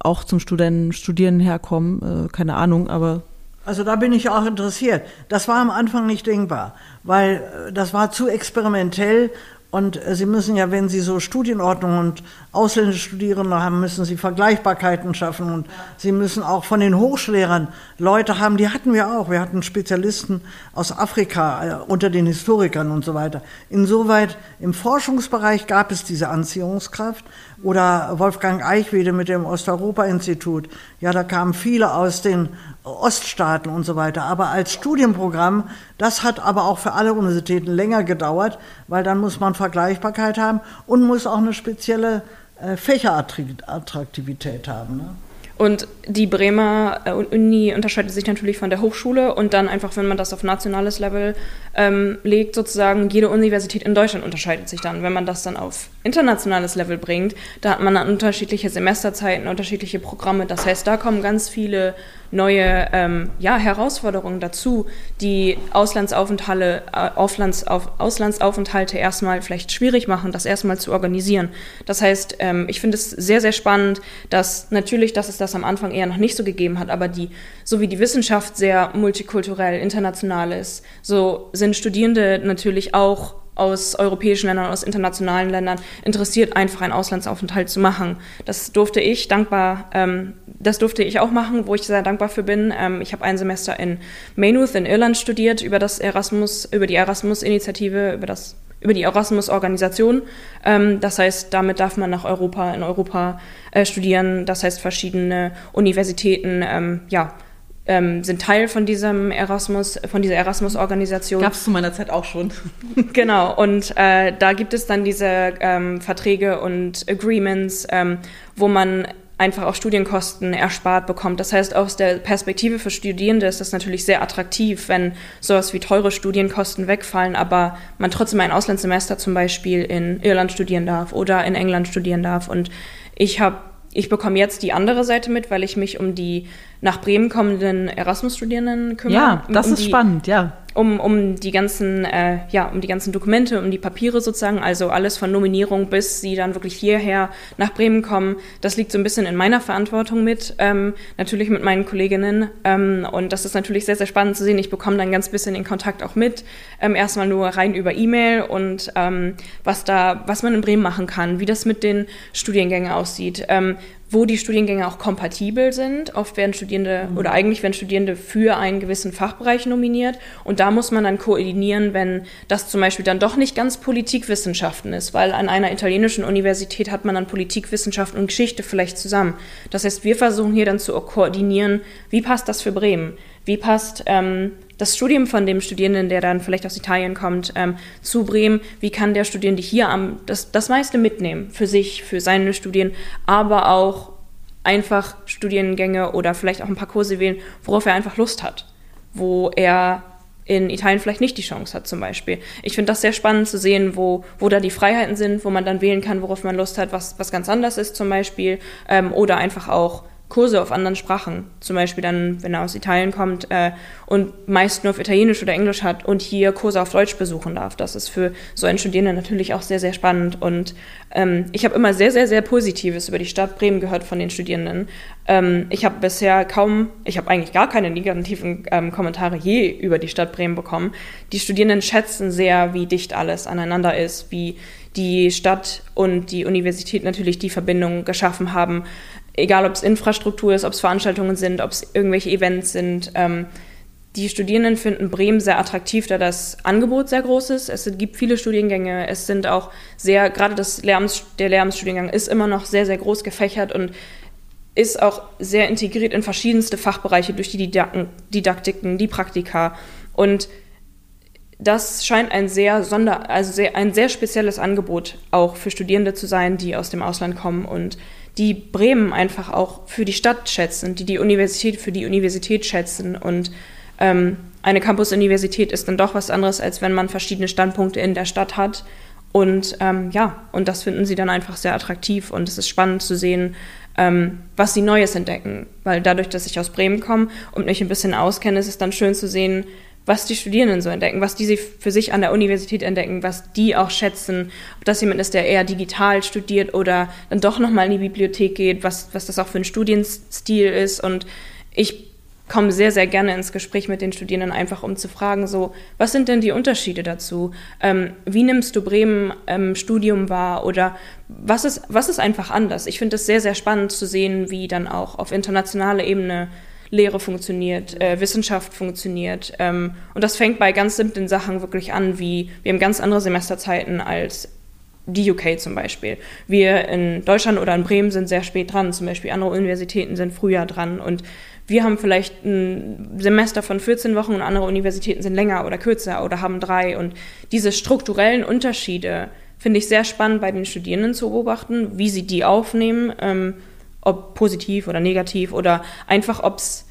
[SPEAKER 2] auch zum Studenten, Studieren herkommen, äh, keine Ahnung, aber.
[SPEAKER 3] Also da bin ich auch interessiert. Das war am Anfang nicht denkbar, weil äh, das war zu experimentell und äh, Sie müssen ja, wenn Sie so Studienordnungen und ausländische Studierende haben, müssen Sie Vergleichbarkeiten schaffen und Sie müssen auch von den Hochschullehrern Leute haben, die hatten wir auch. Wir hatten Spezialisten aus Afrika äh, unter den Historikern und so weiter. Insoweit im Forschungsbereich gab es diese Anziehungskraft oder Wolfgang Eichwede mit dem Osteuropa-Institut. Ja, da kamen viele aus den Oststaaten und so weiter. Aber als Studienprogramm, das hat aber auch für alle Universitäten länger gedauert, weil dann muss man Vergleichbarkeit haben und muss auch eine spezielle äh, Fächerattraktivität haben. Ne?
[SPEAKER 4] Und die Bremer äh, Uni unterscheidet sich natürlich von der Hochschule und dann einfach, wenn man das auf nationales Level ähm, legt, sozusagen, jede Universität in Deutschland unterscheidet sich dann. Wenn man das dann auf internationales Level bringt, da hat man dann unterschiedliche Semesterzeiten, unterschiedliche Programme. Das heißt, da kommen ganz viele neue ähm, ja, Herausforderungen dazu, die Auslandsaufenthalte, äh, Auslandsauf, Auslandsaufenthalte erstmal vielleicht schwierig machen, das erstmal zu organisieren. Das heißt, ähm, ich finde es sehr, sehr spannend, dass natürlich, dass es das am Anfang eher noch nicht so gegeben hat, aber die, so wie die Wissenschaft sehr multikulturell, international ist, so sind Studierende natürlich auch aus europäischen Ländern, aus internationalen Ländern interessiert, einfach einen Auslandsaufenthalt zu machen. Das durfte ich dankbar, ähm, das durfte ich auch machen, wo ich sehr dankbar für bin. Ähm, ich habe ein Semester in Maynooth in Irland studiert über das Erasmus, über die Erasmus-Initiative, über das über die Erasmus-Organisation. Ähm, das heißt, damit darf man nach Europa, in Europa äh, studieren. Das heißt, verschiedene Universitäten, ähm, ja, ähm, sind Teil von diesem Erasmus, von dieser Erasmus-Organisation.
[SPEAKER 2] Gab es zu meiner Zeit auch schon.
[SPEAKER 4] genau, und äh, da gibt es dann diese ähm, Verträge und Agreements, ähm, wo man einfach auch Studienkosten erspart bekommt. Das heißt, aus der Perspektive für Studierende ist das natürlich sehr attraktiv, wenn sowas wie teure Studienkosten wegfallen, aber man trotzdem ein Auslandssemester zum Beispiel in Irland studieren darf oder in England studieren darf. Und ich habe ich bekomme jetzt die andere Seite mit, weil ich mich um die nach Bremen kommenden Erasmus-Studierenden kümmere.
[SPEAKER 2] Ja, das
[SPEAKER 4] um
[SPEAKER 2] ist
[SPEAKER 4] die,
[SPEAKER 2] spannend, ja.
[SPEAKER 4] Um, um die ganzen, äh, ja, um die ganzen Dokumente, um die Papiere sozusagen, also alles von Nominierung bis sie dann wirklich hierher nach Bremen kommen. Das liegt so ein bisschen in meiner Verantwortung mit, ähm, natürlich mit meinen Kolleginnen. Ähm, und das ist natürlich sehr, sehr spannend zu sehen. Ich bekomme dann ganz bisschen den Kontakt auch mit. Ähm, erstmal nur rein über E-Mail und ähm, was da, was man in Bremen machen kann, wie das mit den Studiengängen aussieht. Wo die Studiengänge auch kompatibel sind. Oft werden Studierende mhm. oder eigentlich werden Studierende für einen gewissen Fachbereich nominiert und da muss man dann koordinieren, wenn das zum Beispiel dann doch nicht ganz Politikwissenschaften ist, weil an einer italienischen Universität hat man dann Politikwissenschaften und Geschichte vielleicht zusammen. Das heißt, wir versuchen hier dann zu koordinieren, wie passt das für Bremen? Wie passt ähm, das Studium von dem Studierenden, der dann vielleicht aus Italien kommt, ähm, zu Bremen, wie kann der Studierende hier am, das, das meiste mitnehmen für sich, für seine Studien, aber auch einfach Studiengänge oder vielleicht auch ein paar Kurse wählen, worauf er einfach Lust hat, wo er in Italien vielleicht nicht die Chance hat zum Beispiel. Ich finde das sehr spannend zu sehen, wo, wo da die Freiheiten sind, wo man dann wählen kann, worauf man Lust hat, was, was ganz anders ist zum Beispiel, ähm, oder einfach auch Kurse auf anderen Sprachen. Zum Beispiel dann, wenn er aus Italien kommt äh, und meist nur auf Italienisch oder Englisch hat und hier Kurse auf Deutsch besuchen darf. Das ist für so einen Studierenden natürlich auch sehr, sehr spannend. Und ähm, ich habe immer sehr, sehr, sehr Positives über die Stadt Bremen gehört von den Studierenden. Ähm, ich habe bisher kaum, ich habe eigentlich gar keine negativen ähm, Kommentare je über die Stadt Bremen bekommen. Die Studierenden schätzen sehr, wie dicht alles aneinander ist, wie die Stadt und die Universität natürlich die Verbindung geschaffen haben egal ob es Infrastruktur ist, ob es Veranstaltungen sind, ob es irgendwelche Events sind. Ähm, die Studierenden finden Bremen sehr attraktiv, da das Angebot sehr groß ist. Es gibt viele Studiengänge. Es sind auch sehr, gerade das Lehramts, der Lehramtsstudiengang ist immer noch sehr, sehr groß gefächert und ist auch sehr integriert in verschiedenste Fachbereiche durch die Didaktiken, die Praktika. Und das scheint ein sehr sonder, also sehr, ein sehr spezielles Angebot auch für Studierende zu sein, die aus dem Ausland kommen und die Bremen einfach auch für die Stadt schätzen, die die Universität für die Universität schätzen und ähm, eine Campus-Universität ist dann doch was anderes, als wenn man verschiedene Standpunkte in der Stadt hat. Und ähm, ja, und das finden sie dann einfach sehr attraktiv und es ist spannend zu sehen, ähm, was sie Neues entdecken. Weil dadurch, dass ich aus Bremen komme und mich ein bisschen auskenne, ist es dann schön zu sehen, was die Studierenden so entdecken, was die für sich an der Universität entdecken, was die auch schätzen, ob das jemand ist, der eher digital studiert oder dann doch nochmal in die Bibliothek geht, was, was das auch für ein Studienstil ist. Und ich komme sehr, sehr gerne ins Gespräch mit den Studierenden, einfach um zu fragen, so, was sind denn die Unterschiede dazu? Ähm, wie nimmst du Bremen ähm, Studium wahr? Oder was ist, was ist einfach anders? Ich finde es sehr, sehr spannend zu sehen, wie dann auch auf internationaler Ebene Lehre funktioniert, äh, Wissenschaft funktioniert. Ähm, und das fängt bei ganz simplen Sachen wirklich an, wie wir haben ganz andere Semesterzeiten als die UK zum Beispiel. Wir in Deutschland oder in Bremen sind sehr spät dran, zum Beispiel andere Universitäten sind früher dran und wir haben vielleicht ein Semester von 14 Wochen und andere Universitäten sind länger oder kürzer oder haben drei. Und diese strukturellen Unterschiede finde ich sehr spannend bei den Studierenden zu beobachten, wie sie die aufnehmen. Ähm, ob positiv oder negativ oder einfach, ob es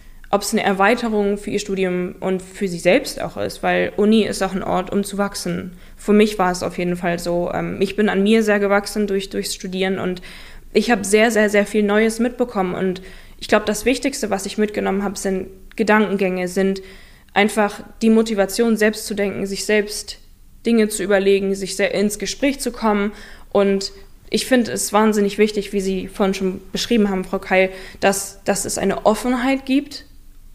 [SPEAKER 4] eine Erweiterung für ihr Studium und für sie selbst auch ist, weil Uni ist auch ein Ort, um zu wachsen. Für mich war es auf jeden Fall so. Ähm, ich bin an mir sehr gewachsen durch, durchs Studieren und ich habe sehr, sehr, sehr viel Neues mitbekommen. Und ich glaube, das Wichtigste, was ich mitgenommen habe, sind Gedankengänge, sind einfach die Motivation, selbst zu denken, sich selbst Dinge zu überlegen, sich ins Gespräch zu kommen und ich finde es wahnsinnig wichtig, wie Sie vorhin schon beschrieben haben, Frau Keil, dass, dass es eine Offenheit gibt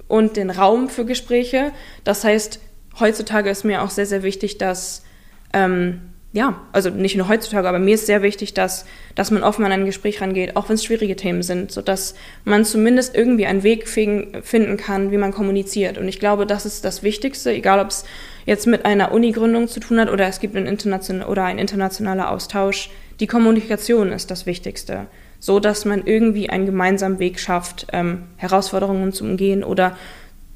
[SPEAKER 4] und den Raum für Gespräche. Das heißt, heutzutage ist mir auch sehr, sehr wichtig, dass, ähm, ja, also nicht nur heutzutage, aber mir ist sehr wichtig, dass, dass man offen an ein Gespräch rangeht, auch wenn es schwierige Themen sind, sodass man zumindest irgendwie einen Weg finden kann, wie man kommuniziert. Und ich glaube, das ist das Wichtigste, egal ob es jetzt mit einer Uni-Gründung zu tun hat oder es gibt einen internation oder ein internationaler Austausch die Kommunikation ist das Wichtigste, so dass man irgendwie einen gemeinsamen Weg schafft, ähm, Herausforderungen zu umgehen oder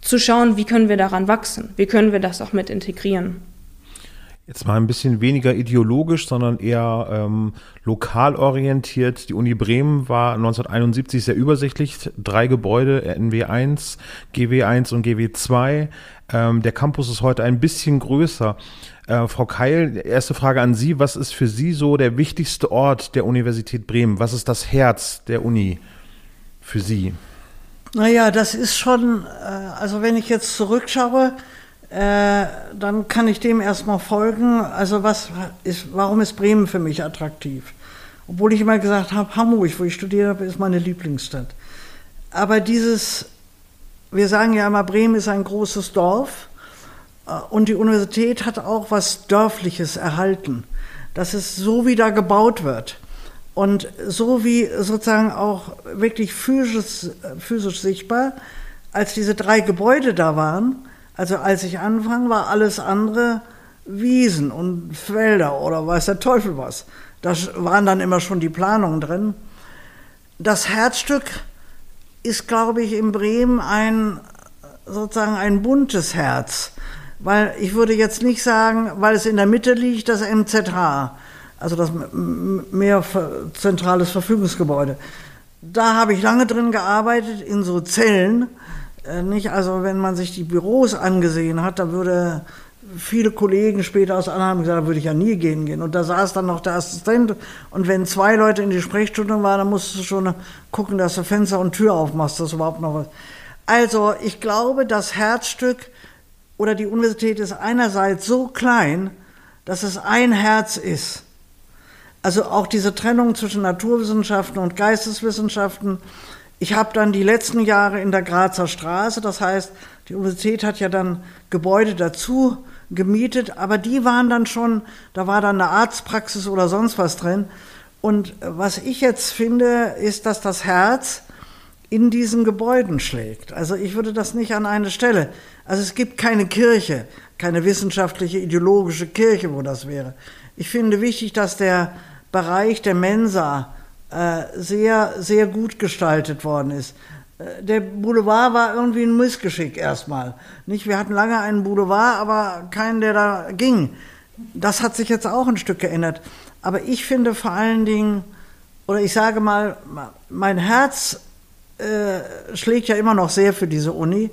[SPEAKER 4] zu schauen, wie können wir daran wachsen, wie können wir das auch mit integrieren.
[SPEAKER 1] Jetzt mal ein bisschen weniger ideologisch, sondern eher ähm, lokal orientiert. Die Uni Bremen war 1971 sehr übersichtlich. Drei Gebäude, NW1, GW1 und GW2. Ähm, der Campus ist heute ein bisschen größer. Äh, Frau Keil, erste Frage an Sie. Was ist für Sie so der wichtigste Ort der Universität Bremen? Was ist das Herz der Uni für Sie?
[SPEAKER 3] Naja, das ist schon, äh, also wenn ich jetzt zurückschaue, äh, dann kann ich dem erstmal folgen. Also was ist, warum ist Bremen für mich attraktiv? Obwohl ich immer gesagt habe, Hamburg, wo ich studiert habe, ist meine Lieblingsstadt. Aber dieses, wir sagen ja immer, Bremen ist ein großes Dorf. Äh, und die Universität hat auch was Dörfliches erhalten, dass es so wieder gebaut wird. Und so wie sozusagen auch wirklich physisch, physisch sichtbar, als diese drei Gebäude da waren, also als ich anfang, war alles andere Wiesen und Felder oder weiß der Teufel was. Da waren dann immer schon die Planungen drin. Das Herzstück ist, glaube ich, in Bremen ein sozusagen ein buntes Herz weil ich würde jetzt nicht sagen, weil es in der Mitte liegt, das MZH, also das mehr zentrales Verfügungsgebäude. Da habe ich lange drin gearbeitet, in so Zellen. Äh, nicht, also wenn man sich die Büros angesehen hat, da würde viele Kollegen später aus Anheim gesagt, da würde ich ja nie gehen gehen. Und da saß dann noch der Assistent. Und wenn zwei Leute in die Sprechstunde waren, dann musst du schon gucken, dass du Fenster und Tür aufmachst, dass überhaupt noch was. Also ich glaube, das Herzstück oder die Universität ist einerseits so klein, dass es ein Herz ist. Also auch diese Trennung zwischen Naturwissenschaften und Geisteswissenschaften. Ich habe dann die letzten Jahre in der Grazer Straße, das heißt, die Universität hat ja dann Gebäude dazu gemietet, aber die waren dann schon, da war dann eine Arztpraxis oder sonst was drin. Und was ich jetzt finde, ist, dass das Herz in diesen Gebäuden schlägt. Also ich würde das nicht an eine Stelle. Also es gibt keine Kirche, keine wissenschaftliche, ideologische Kirche, wo das wäre. Ich finde wichtig, dass der Bereich der Mensa äh, sehr, sehr gut gestaltet worden ist. Äh, der Boulevard war irgendwie ein Missgeschick erstmal. Nicht, wir hatten lange einen Boulevard, aber keinen, der da ging. Das hat sich jetzt auch ein Stück geändert. Aber ich finde vor allen Dingen, oder ich sage mal, mein Herz äh, schlägt ja immer noch sehr für diese Uni.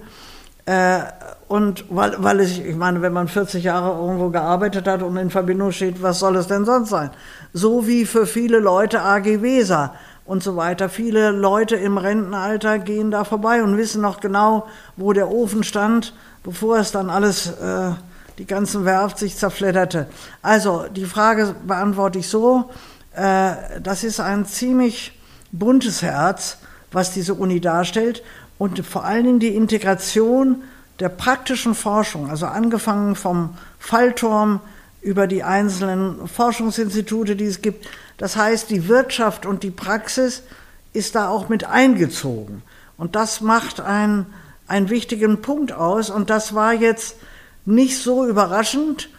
[SPEAKER 3] Äh, und weil, weil ich, ich meine, wenn man 40 Jahre irgendwo gearbeitet hat und in Verbindung steht, was soll es denn sonst sein? So wie für viele Leute AG Weser und so weiter. Viele Leute im Rentenalter gehen da vorbei und wissen noch genau, wo der Ofen stand, bevor es dann alles, äh, die ganzen Werft sich zerfledderte. Also die Frage beantworte ich so, äh, das ist ein ziemlich buntes Herz, was diese Uni darstellt und vor allen Dingen die Integration der praktischen Forschung, also angefangen vom Fallturm über die einzelnen Forschungsinstitute, die es gibt. Das heißt, die Wirtschaft und die Praxis ist da auch mit eingezogen. Und das macht einen, einen wichtigen Punkt aus. Und das war jetzt nicht so überraschend,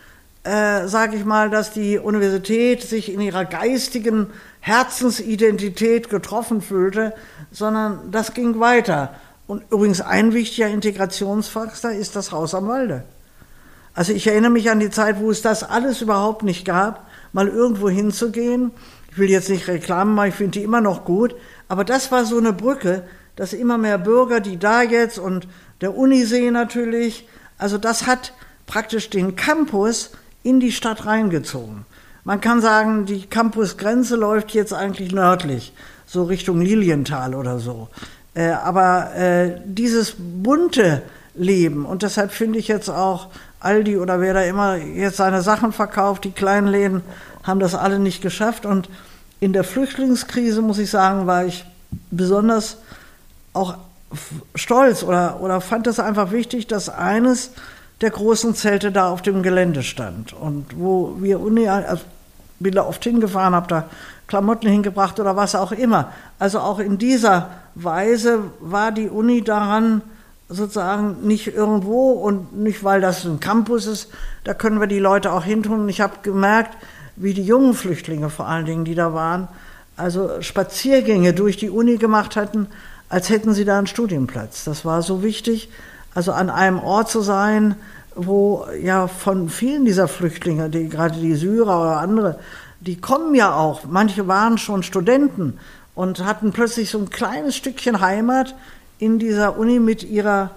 [SPEAKER 3] äh, sage ich mal, dass die Universität sich in ihrer geistigen Herzensidentität getroffen fühlte, sondern das ging weiter. Und übrigens ein wichtiger Integrationsfaktor ist das Haus am Walde. Also ich erinnere mich an die Zeit, wo es das alles überhaupt nicht gab, mal irgendwo hinzugehen. Ich will jetzt nicht Reklamen machen, ich finde die immer noch gut, aber das war so eine Brücke, dass immer mehr Bürger, die da jetzt und der Unisee natürlich, also das hat praktisch den Campus in die Stadt reingezogen. Man kann sagen, die Campusgrenze läuft jetzt eigentlich nördlich, so Richtung Lilienthal oder so. Äh, aber äh, dieses bunte Leben, und deshalb finde ich jetzt auch Aldi oder wer da immer jetzt seine Sachen verkauft, die kleinen Läden haben das alle nicht geschafft. Und in der Flüchtlingskrise, muss ich sagen, war ich besonders auch stolz oder, oder fand es einfach wichtig, dass eines der großen Zelte da auf dem Gelände stand. Und wo wir Uni, also bin da oft hingefahren, habe da Klamotten hingebracht oder was auch immer. Also auch in dieser Weise war die Uni daran, sozusagen nicht irgendwo und nicht, weil das ein Campus ist, da können wir die Leute auch hintun. Und ich habe gemerkt, wie die jungen Flüchtlinge vor allen Dingen, die da waren, also Spaziergänge durch die Uni gemacht hatten, als hätten sie da einen Studienplatz. Das war so wichtig, also an einem Ort zu sein, wo ja von vielen dieser Flüchtlinge, die, gerade die Syrer oder andere, die kommen ja auch, manche waren schon Studenten und hatten plötzlich so ein kleines Stückchen Heimat in dieser Uni mit ihrer,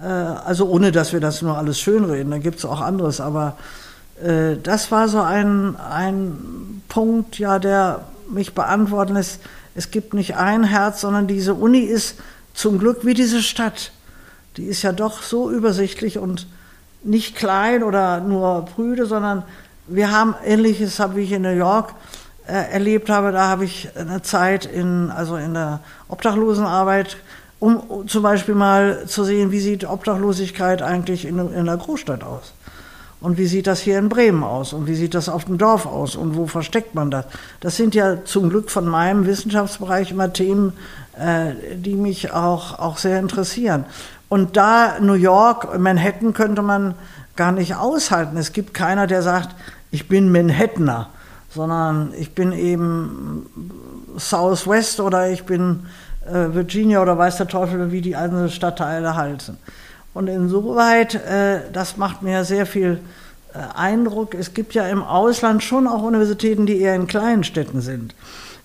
[SPEAKER 3] äh, also ohne dass wir das nur alles schönreden, da gibt es auch anderes, aber äh, das war so ein, ein Punkt, ja, der mich beantworten lässt, es gibt nicht ein Herz, sondern diese Uni ist zum Glück wie diese Stadt. Die ist ja doch so übersichtlich und nicht klein oder nur prüde, sondern wir haben ähnliches, habe ich in New York äh, erlebt habe. Da habe ich eine Zeit in, also in der Obdachlosenarbeit, um zum Beispiel mal zu sehen, wie sieht Obdachlosigkeit eigentlich in, in der Großstadt aus. Und wie sieht das hier in Bremen aus? Und wie sieht das auf dem Dorf aus? Und wo versteckt man das? Das sind ja zum Glück von meinem Wissenschaftsbereich immer Themen, äh, die mich auch, auch sehr interessieren. Und da New York, Manhattan könnte man gar nicht aushalten. Es gibt keiner, der sagt, ich bin Manhattaner, sondern ich bin eben Southwest oder ich bin äh, Virginia oder weiß der Teufel, wie die einzelnen Stadtteile halten. Und insoweit, äh, das macht mir sehr viel äh, Eindruck. Es gibt ja im Ausland schon auch Universitäten, die eher in kleinen Städten sind.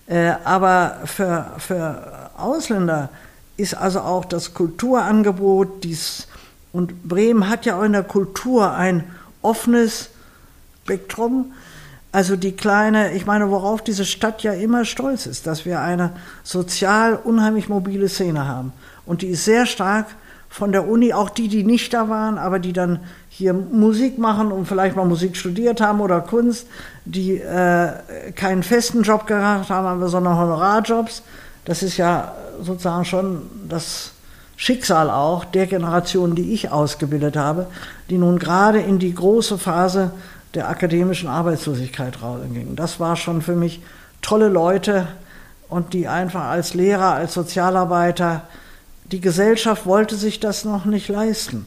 [SPEAKER 3] Äh, aber für, für Ausländer ist also auch das Kulturangebot, dies, und Bremen hat ja auch in der Kultur ein offenes Spektrum. Also die kleine, ich meine, worauf diese Stadt ja immer stolz ist, dass wir eine sozial unheimlich mobile Szene haben. Und die ist sehr stark von der Uni, auch die, die nicht da waren, aber die dann hier Musik machen und vielleicht mal Musik studiert haben oder Kunst, die äh, keinen festen Job gemacht haben, sondern Honorarjobs. Das ist ja sozusagen schon das Schicksal auch der Generation, die ich ausgebildet habe, die nun gerade in die große Phase der akademischen Arbeitslosigkeit rausgingen. Das war schon für mich tolle Leute und die einfach als Lehrer, als Sozialarbeiter, die Gesellschaft wollte sich das noch nicht leisten.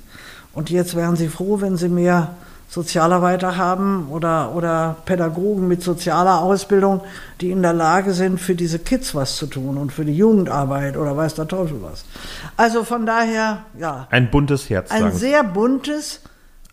[SPEAKER 3] Und jetzt wären sie froh, wenn sie mehr Sozialarbeiter haben oder, oder Pädagogen mit sozialer Ausbildung, die in der Lage sind, für diese Kids was zu tun und für die Jugendarbeit oder weiß der Teufel was. Also von daher, ja.
[SPEAKER 1] Ein buntes Herz.
[SPEAKER 3] Ein sehr buntes,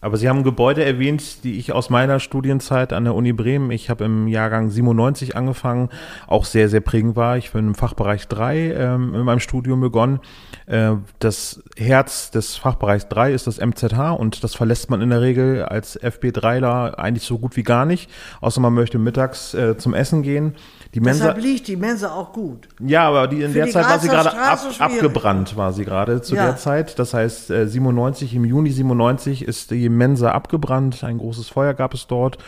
[SPEAKER 1] aber Sie haben Gebäude erwähnt, die ich aus meiner Studienzeit an der Uni Bremen, ich habe im Jahrgang 97 angefangen, auch sehr, sehr prägend war. Ich bin im Fachbereich 3 ähm, in meinem Studium begonnen. Äh, das Herz des Fachbereichs 3 ist das MZH und das verlässt man in der Regel als FB3ler eigentlich so gut wie gar nicht, außer man möchte mittags äh, zum Essen gehen.
[SPEAKER 3] Die Mensa, Deshalb liegt die Mensa auch gut.
[SPEAKER 1] Ja, aber die in Für der Zeit war sie gerade ab, abgebrannt, war sie gerade zu ja. der Zeit. Das heißt, äh, 97, im Juni 97 ist die Mensa abgebrannt. Ein großes Feuer gab es dort.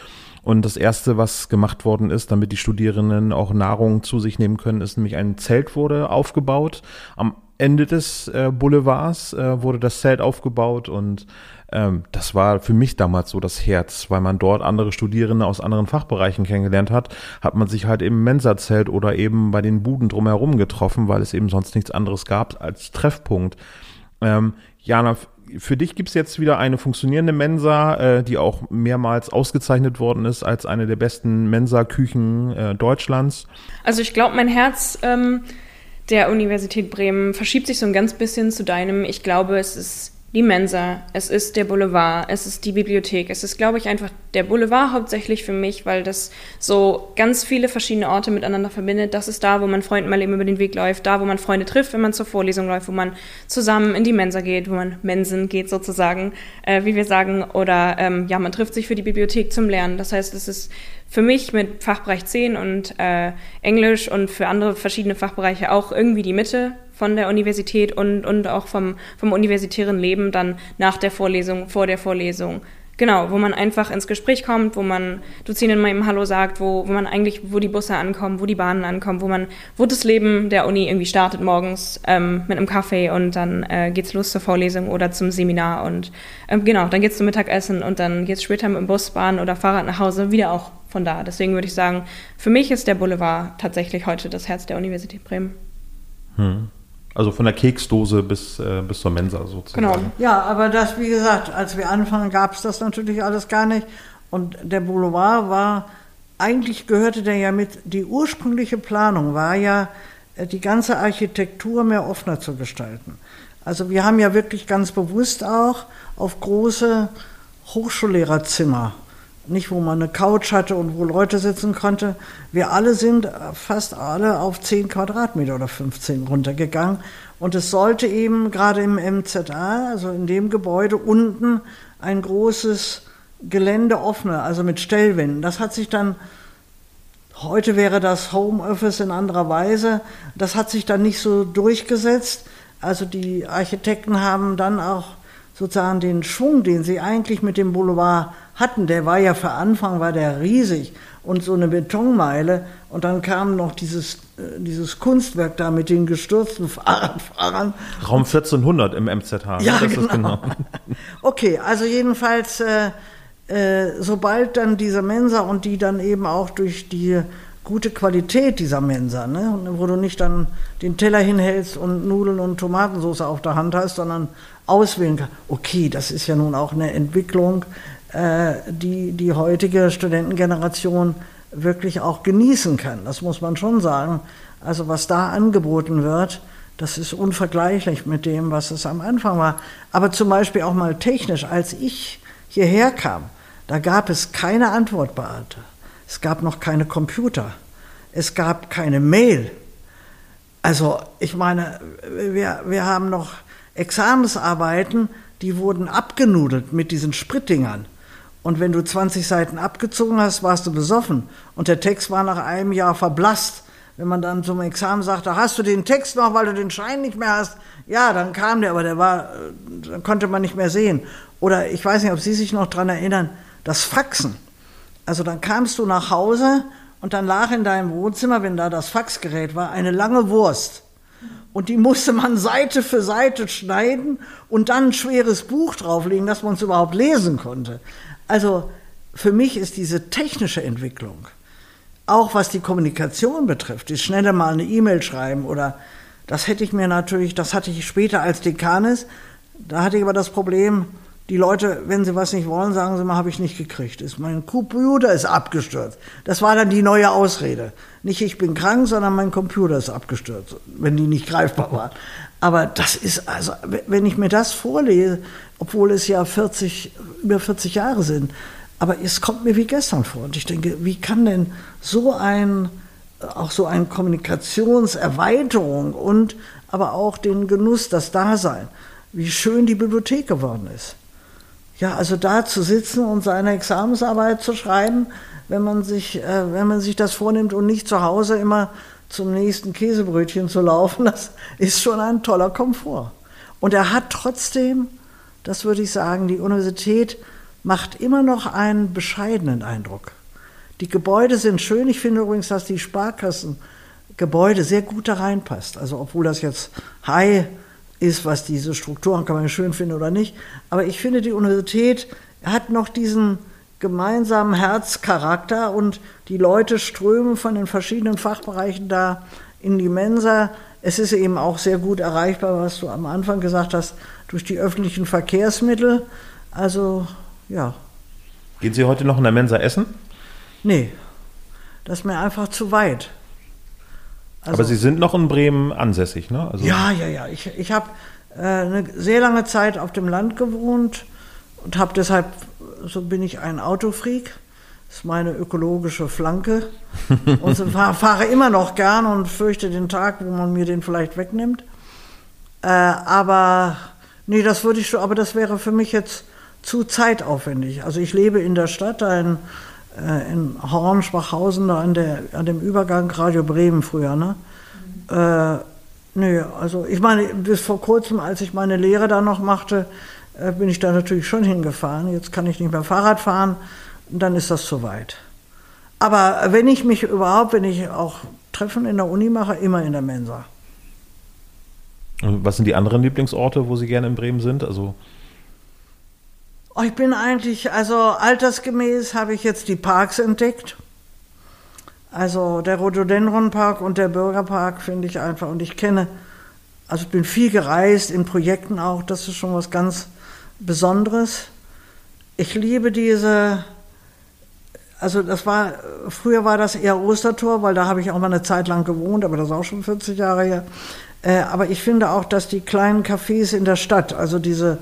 [SPEAKER 1] Und das erste, was gemacht worden ist, damit die Studierenden auch Nahrung zu sich nehmen können, ist nämlich ein Zelt wurde aufgebaut. Am Ende des äh, Boulevards äh, wurde das Zelt aufgebaut und ähm, das war für mich damals so das Herz, weil man dort andere Studierende aus anderen Fachbereichen kennengelernt hat, hat man sich halt im Mensa-Zelt oder eben bei den Buden drumherum getroffen, weil es eben sonst nichts anderes gab als Treffpunkt. Ähm, Jana, für dich gibt's jetzt wieder eine funktionierende Mensa, äh, die auch mehrmals ausgezeichnet worden ist als eine der besten Mensa-Küchen äh, Deutschlands.
[SPEAKER 4] Also ich glaube, mein Herz ähm, der Universität Bremen verschiebt sich so ein ganz bisschen zu deinem. Ich glaube, es ist die Mensa, es ist der Boulevard, es ist die Bibliothek. Es ist, glaube ich, einfach der Boulevard hauptsächlich für mich, weil das so ganz viele verschiedene Orte miteinander verbindet. Das ist da, wo man Freunden mal eben über den Weg läuft, da, wo man Freunde trifft, wenn man zur Vorlesung läuft, wo man zusammen in die Mensa geht, wo man Mensen geht sozusagen, äh, wie wir sagen. Oder ähm, ja, man trifft sich für die Bibliothek zum Lernen. Das heißt, es ist für mich mit Fachbereich 10 und äh, Englisch und für andere verschiedene Fachbereiche auch irgendwie die Mitte von der Universität und, und auch vom, vom universitären Leben dann nach der Vorlesung, vor der Vorlesung. Genau, wo man einfach ins Gespräch kommt, wo man Dozenten mal eben Hallo sagt, wo, wo man eigentlich, wo die Busse ankommen, wo die Bahnen ankommen, wo man, wo das Leben der Uni irgendwie startet morgens ähm, mit einem Kaffee und dann äh, geht's los zur Vorlesung oder zum Seminar und ähm, genau, dann geht's zum Mittagessen und dann geht's später mit dem Bus, Bahn oder Fahrrad nach Hause wieder auch von da. Deswegen würde ich sagen, für mich ist der Boulevard tatsächlich heute das Herz der Universität Bremen.
[SPEAKER 1] Hm. Also von der Keksdose bis, äh, bis zur Mensa sozusagen. Genau.
[SPEAKER 3] Ja, aber das, wie gesagt, als wir anfangen, gab es das natürlich alles gar nicht. Und der Boulevard war, eigentlich gehörte der ja mit, die ursprüngliche Planung war ja, äh, die ganze Architektur mehr offener zu gestalten. Also wir haben ja wirklich ganz bewusst auch auf große Hochschullehrerzimmer nicht wo man eine Couch hatte und wo Leute sitzen konnte. Wir alle sind fast alle auf 10 Quadratmeter oder 15 runtergegangen. Und es sollte eben gerade im MZA, also in dem Gebäude unten, ein großes Gelände offene, also mit Stellwänden. Das hat sich dann, heute wäre das Homeoffice in anderer Weise, das hat sich dann nicht so durchgesetzt. Also die Architekten haben dann auch sozusagen den Schwung, den sie eigentlich mit dem Boulevard hatten, der war ja für Anfang war der riesig und so eine Betonmeile und dann kam noch dieses, äh, dieses Kunstwerk da mit den gestürzten Fahrradfahrern.
[SPEAKER 1] Raum 1400 im MZH.
[SPEAKER 3] Ne? Ja, genau. genau. okay, also jedenfalls, äh, äh, sobald dann diese Mensa und die dann eben auch durch die gute Qualität dieser Mensa, ne? wo du nicht dann den Teller hinhältst und Nudeln und Tomatensauce auf der Hand hast, sondern auswählen kannst. Okay, das ist ja nun auch eine Entwicklung, äh, die die heutige Studentengeneration wirklich auch genießen kann. Das muss man schon sagen. Also was da angeboten wird, das ist unvergleichlich mit dem, was es am Anfang war. Aber zum Beispiel auch mal technisch, als ich hierher kam, da gab es keine Antwortbeate. Es gab noch keine Computer. Es gab keine Mail. Also ich meine, wir, wir haben noch Examensarbeiten, die wurden abgenudelt mit diesen Spritdingern. Und wenn du 20 Seiten abgezogen hast, warst du besoffen. Und der Text war nach einem Jahr verblasst. Wenn man dann zum Examen sagte, hast du den Text noch, weil du den Schein nicht mehr hast? Ja, dann kam der, aber der war, dann konnte man nicht mehr sehen. Oder ich weiß nicht, ob Sie sich noch daran erinnern, das Faxen. Also dann kamst du nach Hause und dann lag in deinem Wohnzimmer, wenn da das Faxgerät war, eine lange Wurst. Und die musste man Seite für Seite schneiden und dann ein schweres Buch drauflegen, dass man es überhaupt lesen konnte. Also für mich ist diese technische Entwicklung, auch was die Kommunikation betrifft, die schneller mal eine E-Mail schreiben oder das hätte ich mir natürlich, das hatte ich später als Dekanis, da hatte ich aber das Problem, Die Leute, wenn sie was nicht wollen, sagen sie mal, habe ich nicht gekriegt. Ist mein Computer ist abgestürzt. Das war dann die neue Ausrede. Nicht ich bin krank, sondern mein Computer ist abgestürzt, wenn die nicht greifbar waren. Aber das ist also, wenn ich mir das vorlese, obwohl es ja 40, über 40 Jahre sind, aber es kommt mir wie gestern vor. Und ich denke, wie kann denn so ein, auch so eine Kommunikationserweiterung und aber auch den Genuss, das Dasein, wie schön die Bibliothek geworden ist. Ja, also da zu sitzen und seine Examensarbeit zu schreiben, wenn man sich, äh, wenn man sich das vornimmt und nicht zu Hause immer zum nächsten Käsebrötchen zu laufen, das ist schon ein toller Komfort. Und er hat trotzdem, das würde ich sagen, die Universität macht immer noch einen bescheidenen Eindruck. Die Gebäude sind schön. Ich finde übrigens, dass die Sparkassengebäude sehr gut da reinpasst. Also obwohl das jetzt High ist, was diese Strukturen kann man schön finden oder nicht. Aber ich finde, die Universität hat noch diesen gemeinsamen Herzcharakter und die Leute strömen von den verschiedenen Fachbereichen da in die Mensa. Es ist eben auch sehr gut erreichbar, was du am Anfang gesagt hast, durch die öffentlichen Verkehrsmittel. Also, ja.
[SPEAKER 1] Gehen Sie heute noch in der Mensa essen?
[SPEAKER 3] Nee, das ist mir einfach zu weit.
[SPEAKER 1] Also, Aber Sie sind noch in Bremen ansässig, ne?
[SPEAKER 3] Also ja, ja, ja. Ich, ich habe äh, eine sehr lange Zeit auf dem Land gewohnt und habe deshalb, so bin ich ein Autofreak. Das ist meine ökologische Flanke. und fahre immer noch gern und fürchte den Tag, wo man mir den vielleicht wegnimmt. Äh, aber nee, das würde ich schon, aber das wäre für mich jetzt zu zeitaufwendig. Also ich lebe in der Stadt, ein äh, in Hornschwachhausen, da an, der, an dem Übergang Radio Bremen früher, ne? Mhm. Äh, nee, also ich meine, bis vor kurzem, als ich meine Lehre da noch machte, äh, bin ich da natürlich schon hingefahren. Jetzt kann ich nicht mehr Fahrrad fahren, dann ist das zu weit. Aber wenn ich mich überhaupt, wenn ich auch Treffen in der Uni mache, immer in der Mensa.
[SPEAKER 1] Und was sind die anderen Lieblingsorte, wo Sie gerne in Bremen sind? Also
[SPEAKER 3] ich bin eigentlich, also altersgemäß habe ich jetzt die Parks entdeckt. Also der Rhododendronpark und der Bürgerpark finde ich einfach. Und ich kenne, also ich bin viel gereist, in Projekten auch, das ist schon was ganz Besonderes. Ich liebe diese, also das war, früher war das eher Ostertor, weil da habe ich auch mal eine Zeit lang gewohnt, aber das ist auch schon 40 Jahre her. Äh, aber ich finde auch, dass die kleinen Cafés in der Stadt, also diese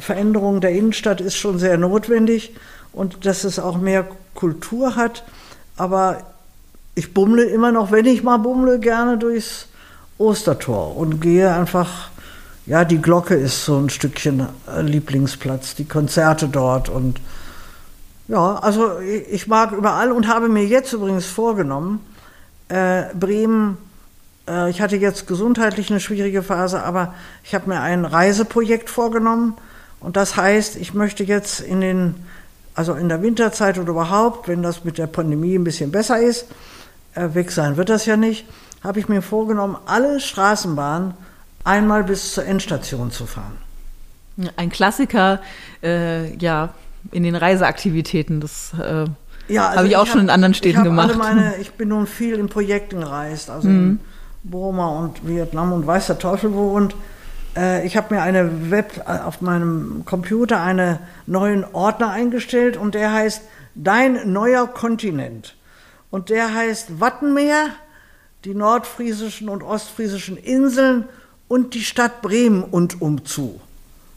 [SPEAKER 3] Veränderung der Innenstadt ist schon sehr notwendig und dass es auch mehr Kultur hat. Aber ich bummle immer noch, wenn ich mal bummle, gerne durchs Ostertor und gehe einfach, ja, die Glocke ist so ein Stückchen äh, Lieblingsplatz, die Konzerte dort und ja, also ich mag überall und habe mir jetzt übrigens vorgenommen, äh, Bremen äh, ich hatte jetzt gesundheitlich eine schwierige Phase, aber ich habe mir ein Reiseprojekt vorgenommen. Und das heißt, ich möchte jetzt in den, also in der Winterzeit oder überhaupt, wenn das mit der Pandemie ein bisschen besser ist, äh, weg sein wird das ja nicht, habe ich mir vorgenommen, alle Straßenbahnen einmal bis zur Endstation zu fahren.
[SPEAKER 2] Ein Klassiker, äh, ja, in den Reiseaktivitäten. Das äh, ja, also habe ich auch ich schon in anderen Städten gemacht.
[SPEAKER 3] Meine, ich bin nun viel in Projekten gereist, also mhm. in Burma und Vietnam und weiß der Teufel wo. Und äh, ich habe mir eine Web äh, auf meinem Computer einen neuen Ordner eingestellt und der heißt Dein neuer Kontinent. Und der heißt Wattenmeer, die nordfriesischen und ostfriesischen Inseln und die Stadt Bremen und umzu.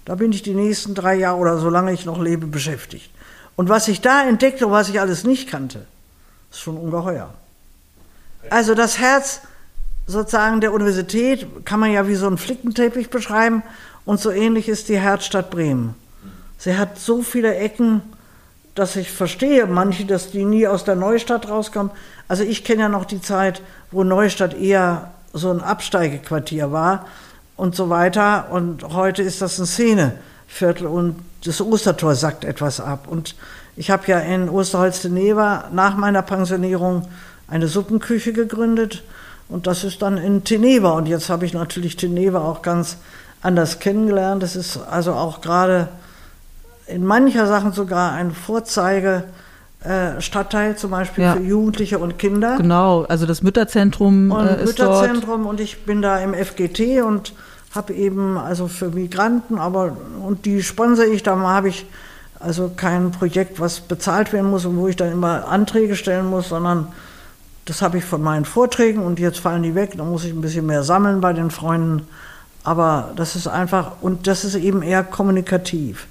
[SPEAKER 3] Da bin ich die nächsten drei Jahre oder solange ich noch lebe beschäftigt. Und was ich da entdeckte und was ich alles nicht kannte, ist schon ungeheuer. Also das Herz sozusagen der Universität kann man ja wie so einen Flickenteppich beschreiben und so ähnlich ist die Herzstadt Bremen. Sie hat so viele Ecken, dass ich verstehe, manche, dass die nie aus der Neustadt rauskommen. Also ich kenne ja noch die Zeit, wo Neustadt eher so ein Absteigequartier war und so weiter. Und heute ist das ein Szeneviertel und das Ostertor sackt etwas ab. Und ich habe ja in Osterholz-de-Never nach meiner Pensionierung eine Suppenküche gegründet und das ist dann in Teneva. Und jetzt habe ich natürlich Teneva auch ganz anders kennengelernt. Das ist also auch gerade in mancher Sachen sogar ein Vorzeige. Äh, Stadtteil zum Beispiel ja. für Jugendliche und Kinder.
[SPEAKER 2] Genau, also das Mütterzentrum
[SPEAKER 3] und äh, ist Mütterzentrum dort. und ich bin da im FGT und habe eben also für Migranten, aber und die sponsere ich, da habe ich also kein Projekt, was bezahlt werden muss und wo ich dann immer Anträge stellen muss, sondern das habe ich von meinen Vorträgen und jetzt fallen die weg, da muss ich ein bisschen mehr sammeln bei den Freunden. Aber das ist einfach, und das ist eben eher kommunikativ.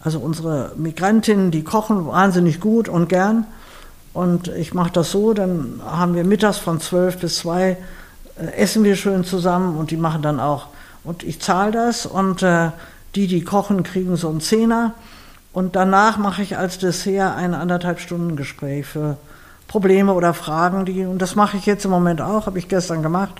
[SPEAKER 3] Also unsere Migrantinnen, die kochen wahnsinnig gut und gern. Und ich mache das so, dann haben wir mittags von zwölf bis zwei äh, essen wir schön zusammen und die machen dann auch, und ich zahle das und äh, die, die kochen, kriegen so einen Zehner. Und danach mache ich als Dessert ein anderthalb Stunden Gespräch für Probleme oder Fragen, die, und das mache ich jetzt im Moment auch, habe ich gestern gemacht.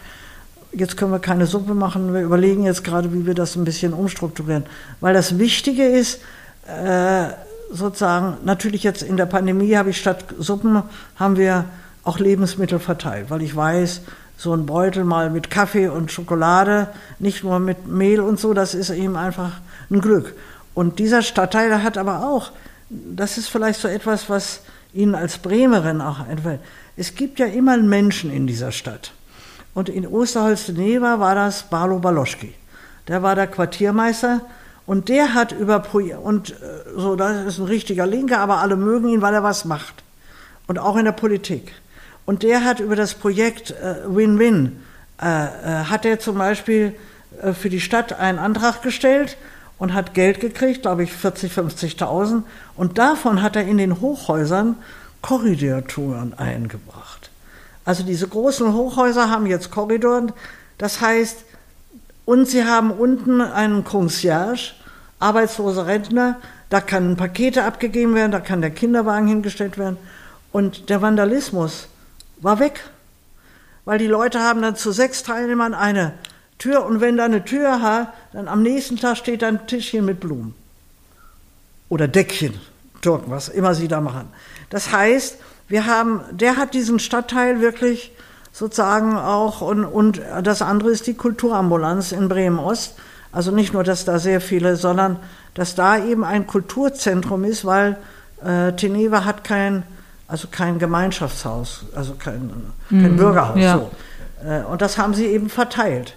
[SPEAKER 3] Jetzt können wir keine Suppe machen, wir überlegen jetzt gerade, wie wir das ein bisschen umstrukturieren. Weil das Wichtige ist, äh, sozusagen, natürlich jetzt in der Pandemie habe ich statt Suppen, haben wir auch Lebensmittel verteilt, weil ich weiß, so ein Beutel mal mit Kaffee und Schokolade, nicht nur mit Mehl und so, das ist eben einfach ein Glück. Und dieser Stadtteil hat aber auch, das ist vielleicht so etwas, was Ihnen als Bremerin auch einfällt. Es gibt ja immer Menschen in dieser Stadt. Und in Osterholz-Neva war das Barlo Baloschki. Der war der Quartiermeister und der hat über und äh, so, das ist ein richtiger Linker, aber alle mögen ihn, weil er was macht. Und auch in der Politik. Und der hat über das Projekt äh, Win-Win, äh, äh, hat er zum Beispiel äh, für die Stadt einen Antrag gestellt und hat Geld gekriegt, glaube ich 40, 50.000. Und davon hat er in den Hochhäusern Korridortouren eingebracht. Also diese großen Hochhäuser haben jetzt Korridoren. Das heißt, und sie haben unten einen Concierge, arbeitslose Rentner, da können Pakete abgegeben werden, da kann der Kinderwagen hingestellt werden. Und der Vandalismus war weg. Weil die Leute haben dann zu sechs Teilnehmern eine Tür und wenn da eine Tür hat, dann am nächsten Tag steht da ein Tischchen mit Blumen. Oder Deckchen, Türken, was immer sie da machen. Das heißt, wir haben, der hat diesen Stadtteil wirklich sozusagen auch und, und das andere ist die Kulturambulanz in Bremen-Ost. Also nicht nur, dass da sehr viele, sondern dass da eben ein Kulturzentrum ist, weil äh, Teneva hat kein, also kein Gemeinschaftshaus, also kein, kein mhm, Bürgerhaus. Ja. So. Äh, und das haben sie eben verteilt.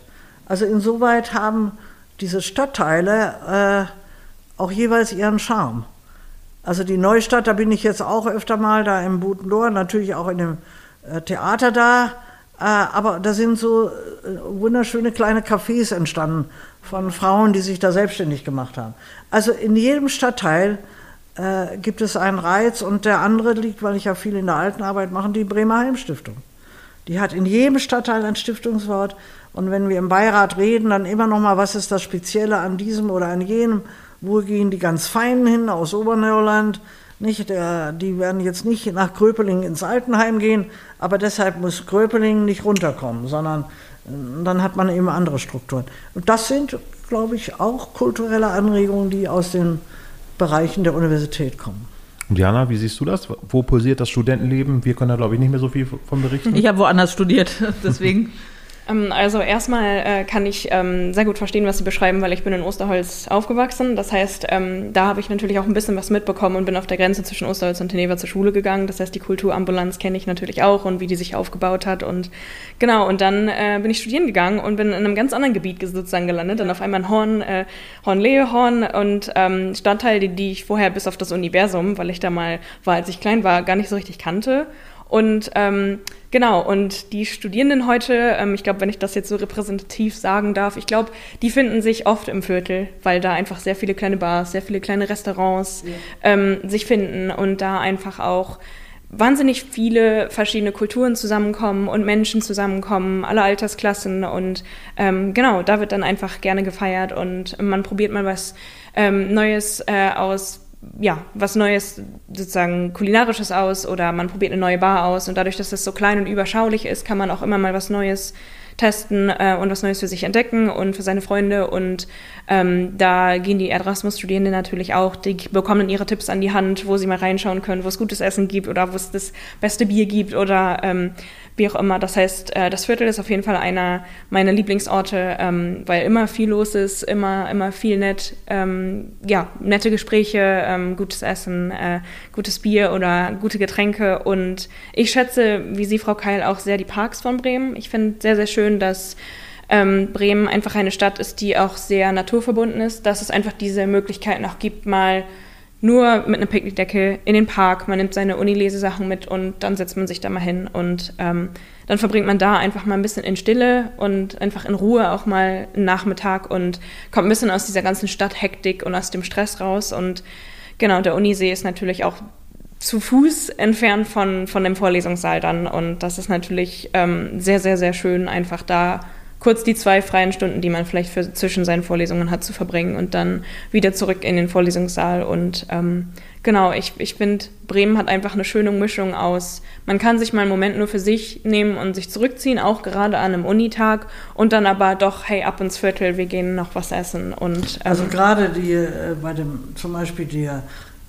[SPEAKER 3] Also insoweit haben diese Stadtteile äh, auch jeweils ihren Charme. Also die Neustadt, da bin ich jetzt auch öfter mal, da im Butendorf, natürlich auch in dem äh, Theater da, äh, aber da sind so äh, wunderschöne kleine Cafés entstanden von Frauen, die sich da selbstständig gemacht haben. Also in jedem Stadtteil äh, gibt es einen Reiz und der andere liegt, weil ich ja viel in der Altenarbeit mache, die Bremer Heimstiftung. Die hat in jedem Stadtteil ein Stiftungswort und wenn wir im Beirat reden, dann immer noch mal, was ist das Spezielle an diesem oder an jenem? Wo gehen die ganz Feinen hin aus Oberneuland? Nicht, der, die werden jetzt nicht nach Gröpeling ins Altenheim gehen, aber deshalb muss Gröpeling nicht runterkommen, sondern äh, dann hat man eben andere Strukturen. Und das sind, glaube ich, auch kulturelle Anregungen, die aus den Bereichen der Universität kommen.
[SPEAKER 1] Und Jana, wie siehst du das? Wo pulsiert das Studentenleben? Wir können da, glaube ich, nicht mehr so viel von berichten.
[SPEAKER 2] Ich habe woanders studiert, deswegen.
[SPEAKER 4] Ähm, also erstmal äh, kann ich ähm, sehr gut verstehen, was Sie beschreiben, weil ich bin in Osterholz aufgewachsen. Das heißt, ähm, da habe ich natürlich auch ein bisschen was mitbekommen und bin auf der Grenze zwischen Osterholz und Teneva zur Schule gegangen. Das heißt, die Kulturambulanz kenne ich natürlich auch und wie die sich aufgebaut hat. Und genau, und dann äh, bin ich studieren gegangen und bin in einem ganz anderen Gebiet sozusagen gelandet. Dann auf einmal in Horn, äh, Horn-Lehehorn und ähm, Stadtteile, die, die ich vorher bis auf das Universum, weil ich da mal war, als ich klein war, gar nicht so richtig kannte. Und ähm, genau, und die Studierenden heute, ähm, ich glaube, wenn ich das jetzt so repräsentativ sagen darf, ich glaube, die finden sich oft im Viertel, weil da einfach sehr viele kleine Bars, sehr viele kleine Restaurants ja. ähm, sich finden und da einfach auch wahnsinnig viele verschiedene Kulturen zusammenkommen und Menschen zusammenkommen, alle Altersklassen und ähm, genau, da wird dann einfach gerne gefeiert und man probiert mal was ähm, Neues äh, aus ja, was Neues, sozusagen kulinarisches aus oder man probiert eine neue Bar aus und dadurch, dass es so klein und überschaulich ist, kann man auch immer mal was Neues testen äh, und was Neues für sich entdecken und für seine Freunde. Und ähm, da gehen die Erasmus-Studierenden natürlich auch, die bekommen ihre Tipps an die Hand, wo sie mal reinschauen können, wo es gutes Essen gibt oder wo es das beste Bier gibt oder ähm, wie auch immer. Das heißt, äh, das Viertel ist auf jeden Fall einer meiner Lieblingsorte, ähm, weil immer viel los ist, immer, immer viel nett, ähm, ja, nette Gespräche, ähm, gutes Essen, äh, gutes Bier oder gute Getränke. Und ich schätze, wie Sie, Frau Keil, auch sehr die Parks von Bremen. Ich finde sehr, sehr schön, dass ähm, Bremen einfach eine Stadt ist, die auch sehr naturverbunden ist, dass es einfach diese Möglichkeit noch gibt, mal nur mit einem Picknickdecke in den Park, man nimmt seine Unilesesachen mit und dann setzt man sich da mal hin und ähm, dann verbringt man da einfach mal ein bisschen in Stille und einfach in Ruhe auch mal einen Nachmittag und kommt ein bisschen aus dieser ganzen Stadthektik und aus dem Stress raus. Und genau, der Unisee ist natürlich auch zu Fuß entfernt von, von dem Vorlesungssaal dann und das ist natürlich ähm, sehr, sehr, sehr schön, einfach da kurz die zwei freien Stunden, die man vielleicht für, zwischen seinen Vorlesungen hat, zu verbringen und dann wieder zurück in den Vorlesungssaal. Und ähm, genau, ich, ich finde, Bremen hat einfach eine schöne Mischung aus, man kann sich mal einen Moment nur für sich nehmen und sich zurückziehen, auch gerade an einem Unitag und dann aber doch, hey, ab ins Viertel, wir gehen noch was essen. Und,
[SPEAKER 3] ähm, also gerade die, äh, bei dem, zum Beispiel die,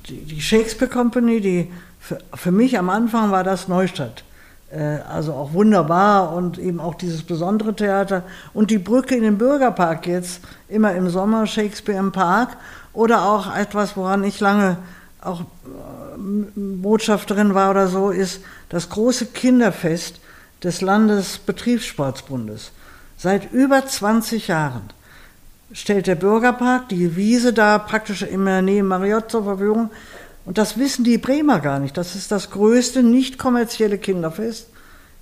[SPEAKER 3] die, Shakespeare Company, die für, für mich am Anfang war das Neustadt. Äh, also auch wunderbar und eben auch dieses besondere Theater. Und die Brücke in den Bürgerpark jetzt, immer im Sommer Shakespeare im Park. Oder auch etwas, woran ich lange auch äh, Botschafterin war oder so, ist das große Kinderfest des Landesbetriebssportsbundes. Seit über 20 Jahren stellt der Bürgerpark die Wiese da praktisch in der Nähe Mariott zur Verfügung und das wissen die Bremer gar nicht. Das ist das größte nicht kommerzielle Kinderfest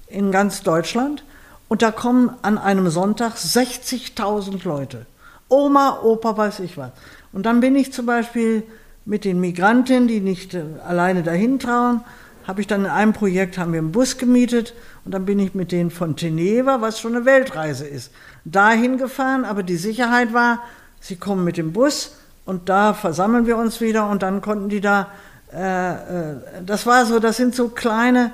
[SPEAKER 3] in ganz Deutschland. Und da kommen an einem Sonntag 60.000 Leute. Oma, Opa, weiß ich was. Und dann bin ich zum Beispiel mit den Migrantinnen, die nicht äh, alleine dahin trauen, habe ich dann in einem Projekt, haben wir einen Bus gemietet und dann bin ich mit denen von Teneva, was schon eine Weltreise ist, dahin gefahren. Aber die Sicherheit war, sie kommen mit dem Bus und da versammeln wir uns wieder und dann konnten die da, äh, äh, das war so, das sind so kleine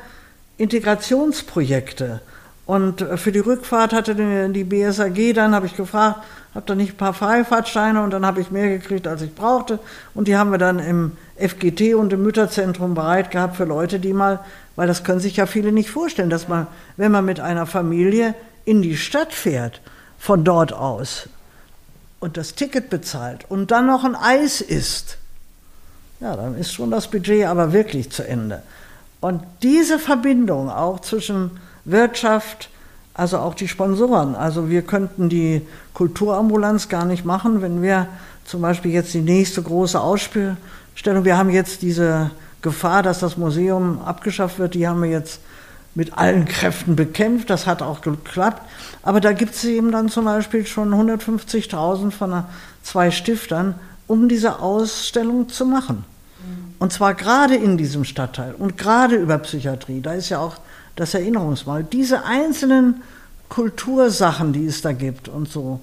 [SPEAKER 3] Integrationsprojekte. Und für die Rückfahrt hatte die BSAG, dann habe ich gefragt, habt ihr nicht ein paar Freifahrtsteine und dann habe ich mehr gekriegt, als ich brauchte. Und die haben wir dann im FGT und im Mütterzentrum bereit gehabt für Leute, die mal, weil das können sich ja viele nicht vorstellen, dass man, wenn man mit einer Familie in die Stadt fährt, von dort aus, und das Ticket bezahlt und dann noch ein Eis isst, ja, dann ist schon das Budget aber wirklich zu Ende. Und diese Verbindung auch zwischen Wirtschaft, also auch die Sponsoren, also wir könnten die Kulturambulanz gar nicht machen, wenn wir zum Beispiel jetzt die nächste große Ausstellung, wir haben jetzt diese Gefahr, dass das Museum abgeschafft wird, die haben wir jetzt mit allen Kräften bekämpft. Das hat auch geklappt. Aber da gibt es eben dann zum Beispiel schon 150.000 von zwei Stiftern, um diese Ausstellung zu machen. Und zwar gerade in diesem Stadtteil und gerade über Psychiatrie. Da ist ja auch das Erinnerungsmal. Diese einzelnen Kultursachen, die es da gibt und so.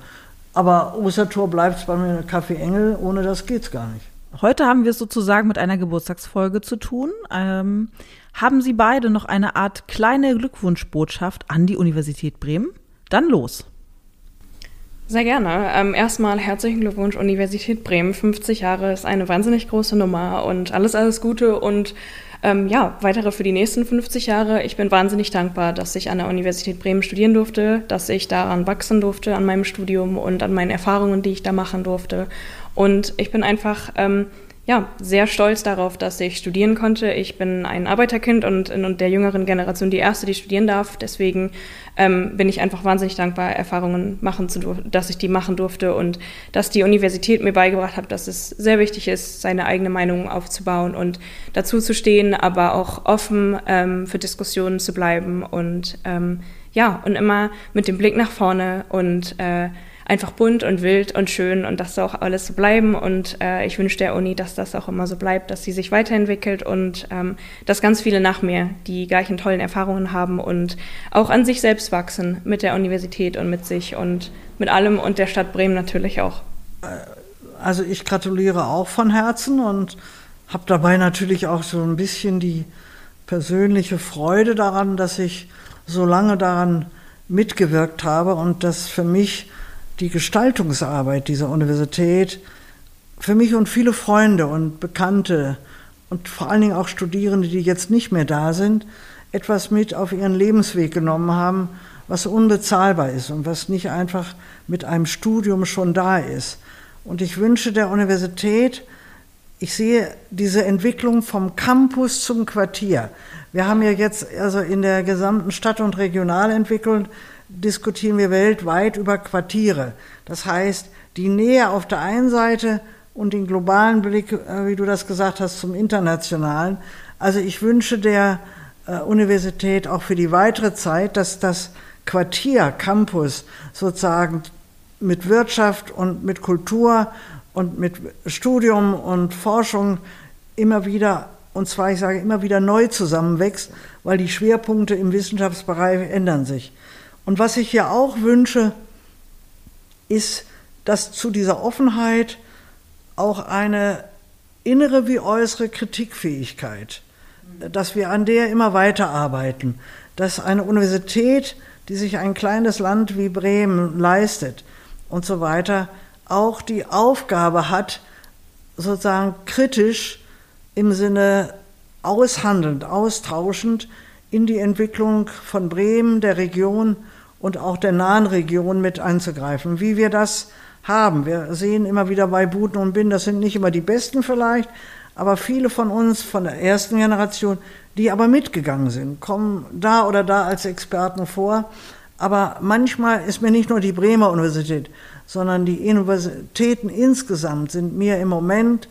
[SPEAKER 3] Aber Ostertor bleibt bei mir Kaffee Engel, ohne das geht's gar nicht.
[SPEAKER 2] Heute haben wir es sozusagen mit einer Geburtstagsfolge zu tun. Ähm, haben Sie beide noch eine Art kleine Glückwunschbotschaft an die Universität Bremen? Dann los.
[SPEAKER 4] Sehr gerne. Ähm, erstmal herzlichen Glückwunsch Universität Bremen. 50 Jahre ist eine wahnsinnig große Nummer und alles, alles Gute und ähm, ja, weitere für die nächsten 50 Jahre. Ich bin wahnsinnig dankbar, dass ich an der Universität Bremen studieren durfte, dass ich daran wachsen durfte an meinem Studium und an meinen Erfahrungen, die ich da machen durfte. Und ich bin einfach ähm, ja, sehr stolz darauf, dass ich studieren konnte. Ich bin ein Arbeiterkind und in der jüngeren Generation die erste, die studieren darf. Deswegen ähm, bin ich einfach wahnsinnig dankbar, Erfahrungen machen zu dass ich die machen durfte und dass die Universität mir beigebracht hat, dass es sehr wichtig ist, seine eigene Meinung aufzubauen und dazu zu stehen, aber auch offen ähm, für Diskussionen zu bleiben und ähm, ja, und immer mit dem Blick nach vorne und äh, einfach bunt und wild und schön und das soll auch alles so bleiben. Und äh, ich wünsche der Uni, dass das auch immer so bleibt, dass sie sich weiterentwickelt und ähm, dass ganz viele nach mir die gleichen tollen Erfahrungen haben und auch an sich selbst wachsen mit der Universität und mit sich und mit allem und der Stadt Bremen natürlich auch. Äh,
[SPEAKER 3] also ich gratuliere auch von Herzen und habe dabei natürlich auch so ein bisschen die persönliche Freude daran, dass ich so lange daran mitgewirkt habe und das für mich die Gestaltungsarbeit dieser Universität für mich und viele Freunde und Bekannte und vor allen Dingen auch Studierende, die jetzt nicht mehr da sind, etwas mit auf ihren Lebensweg genommen haben, was unbezahlbar ist und was nicht einfach mit einem Studium schon da ist. Und ich wünsche der Universität, ich sehe diese Entwicklung vom Campus zum Quartier. Wir haben ja jetzt also in der gesamten Stadt- und Regionalentwicklung diskutieren wir weltweit über Quartiere. Das heißt, die Nähe auf der einen Seite und den globalen Blick, äh, wie du das gesagt hast, zum internationalen. Also ich wünsche der äh, Universität auch für die weitere Zeit, dass das Quartier, Campus sozusagen mit Wirtschaft und mit Kultur und mit Studium und Forschung immer wieder, und zwar ich sage immer wieder neu zusammenwächst, weil die Schwerpunkte im Wissenschaftsbereich ändern sich. Und was ich hier auch wünsche, ist, dass zu dieser Offenheit auch eine innere wie äußere Kritikfähigkeit, dass wir an der immer weiterarbeiten, dass eine Universität, die sich ein kleines Land wie Bremen leistet und so weiter, auch die Aufgabe hat, sozusagen kritisch im Sinne aushandelnd, austauschend in die Entwicklung von Bremen, der Region und auch der nahen Region mit einzugreifen. Wie wir das haben. Wir sehen immer wieder bei Buten und Bin, das sind nicht immer die Besten vielleicht, aber viele von uns von der ersten Generation, die aber mitgegangen sind, kommen da oder da als Experten vor. Aber manchmal ist mir nicht nur die Bremer Universität, sondern die Universitäten insgesamt sind mir im Moment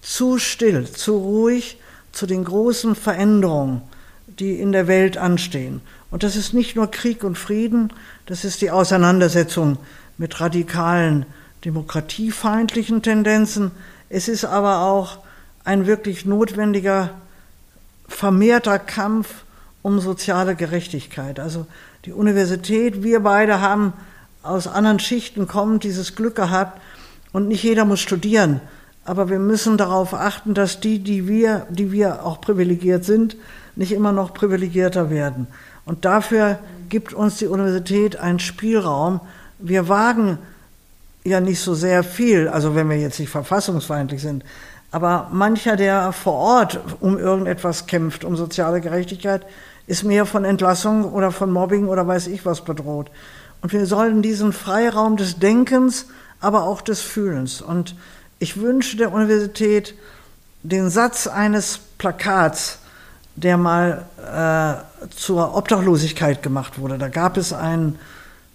[SPEAKER 3] zu still, zu ruhig zu den großen Veränderungen, die in der Welt anstehen. Und das ist nicht nur Krieg und Frieden, das ist die Auseinandersetzung mit radikalen demokratiefeindlichen Tendenzen. Es ist aber auch ein wirklich notwendiger, vermehrter Kampf um soziale Gerechtigkeit. Also die Universität, wir beide haben aus anderen Schichten kommend dieses Glück gehabt und nicht jeder muss studieren. Aber wir müssen darauf achten, dass die, die wir, die wir auch privilegiert sind, nicht immer noch privilegierter werden. Und dafür gibt uns die Universität einen Spielraum, wir wagen ja nicht so sehr viel, also wenn wir jetzt nicht verfassungsfeindlich sind, aber mancher, der vor Ort um irgendetwas kämpft, um soziale Gerechtigkeit, ist mehr von Entlassung oder von Mobbing oder weiß ich was bedroht. Und wir sollen diesen Freiraum des Denkens, aber auch des Fühlens. Und ich wünsche der Universität den Satz eines Plakats, der mal äh, zur Obdachlosigkeit gemacht wurde. Da gab es einen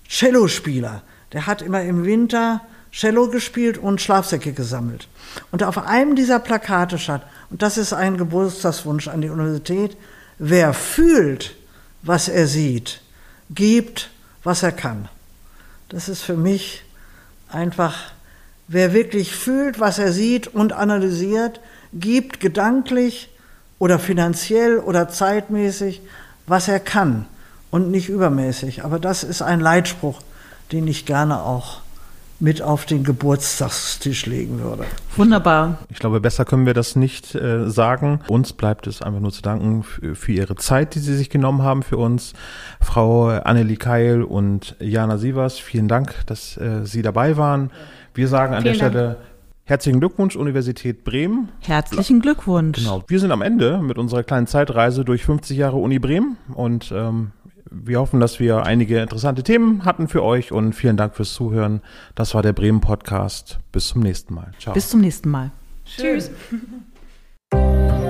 [SPEAKER 3] Cellospieler, der hat immer im Winter Cello gespielt und Schlafsäcke gesammelt. Und auf einem dieser Plakate stand, und das ist ein Geburtstagswunsch an die Universität, wer fühlt, was er sieht, gibt, was er kann. Das ist für mich einfach, wer wirklich fühlt, was er sieht und analysiert, gibt gedanklich oder finanziell oder zeitmäßig, was er kann und nicht übermäßig. Aber das ist ein Leitspruch, den ich gerne auch mit auf den Geburtstagstisch legen würde.
[SPEAKER 2] Wunderbar.
[SPEAKER 1] Ich glaube, besser können wir das nicht äh, sagen. Uns bleibt es einfach nur zu danken für, für, Ihre Zeit, die Sie sich genommen haben für uns. Frau Annelie Keil und Jana Sievers, vielen Dank, dass äh, Sie dabei waren. Wir sagen an vielen der Stelle Dank. Herzlichen Glückwunsch, Universität Bremen.
[SPEAKER 2] Herzlichen Glückwunsch.
[SPEAKER 1] Genau. Wir sind am Ende mit unserer kleinen Zeitreise durch 50 Jahre Uni Bremen und ähm, wir hoffen, dass wir einige interessante Themen hatten für euch und vielen Dank fürs Zuhören. Das war der Bremen Podcast. Bis zum nächsten Mal.
[SPEAKER 2] Ciao. Bis zum nächsten Mal.
[SPEAKER 4] Tschüss.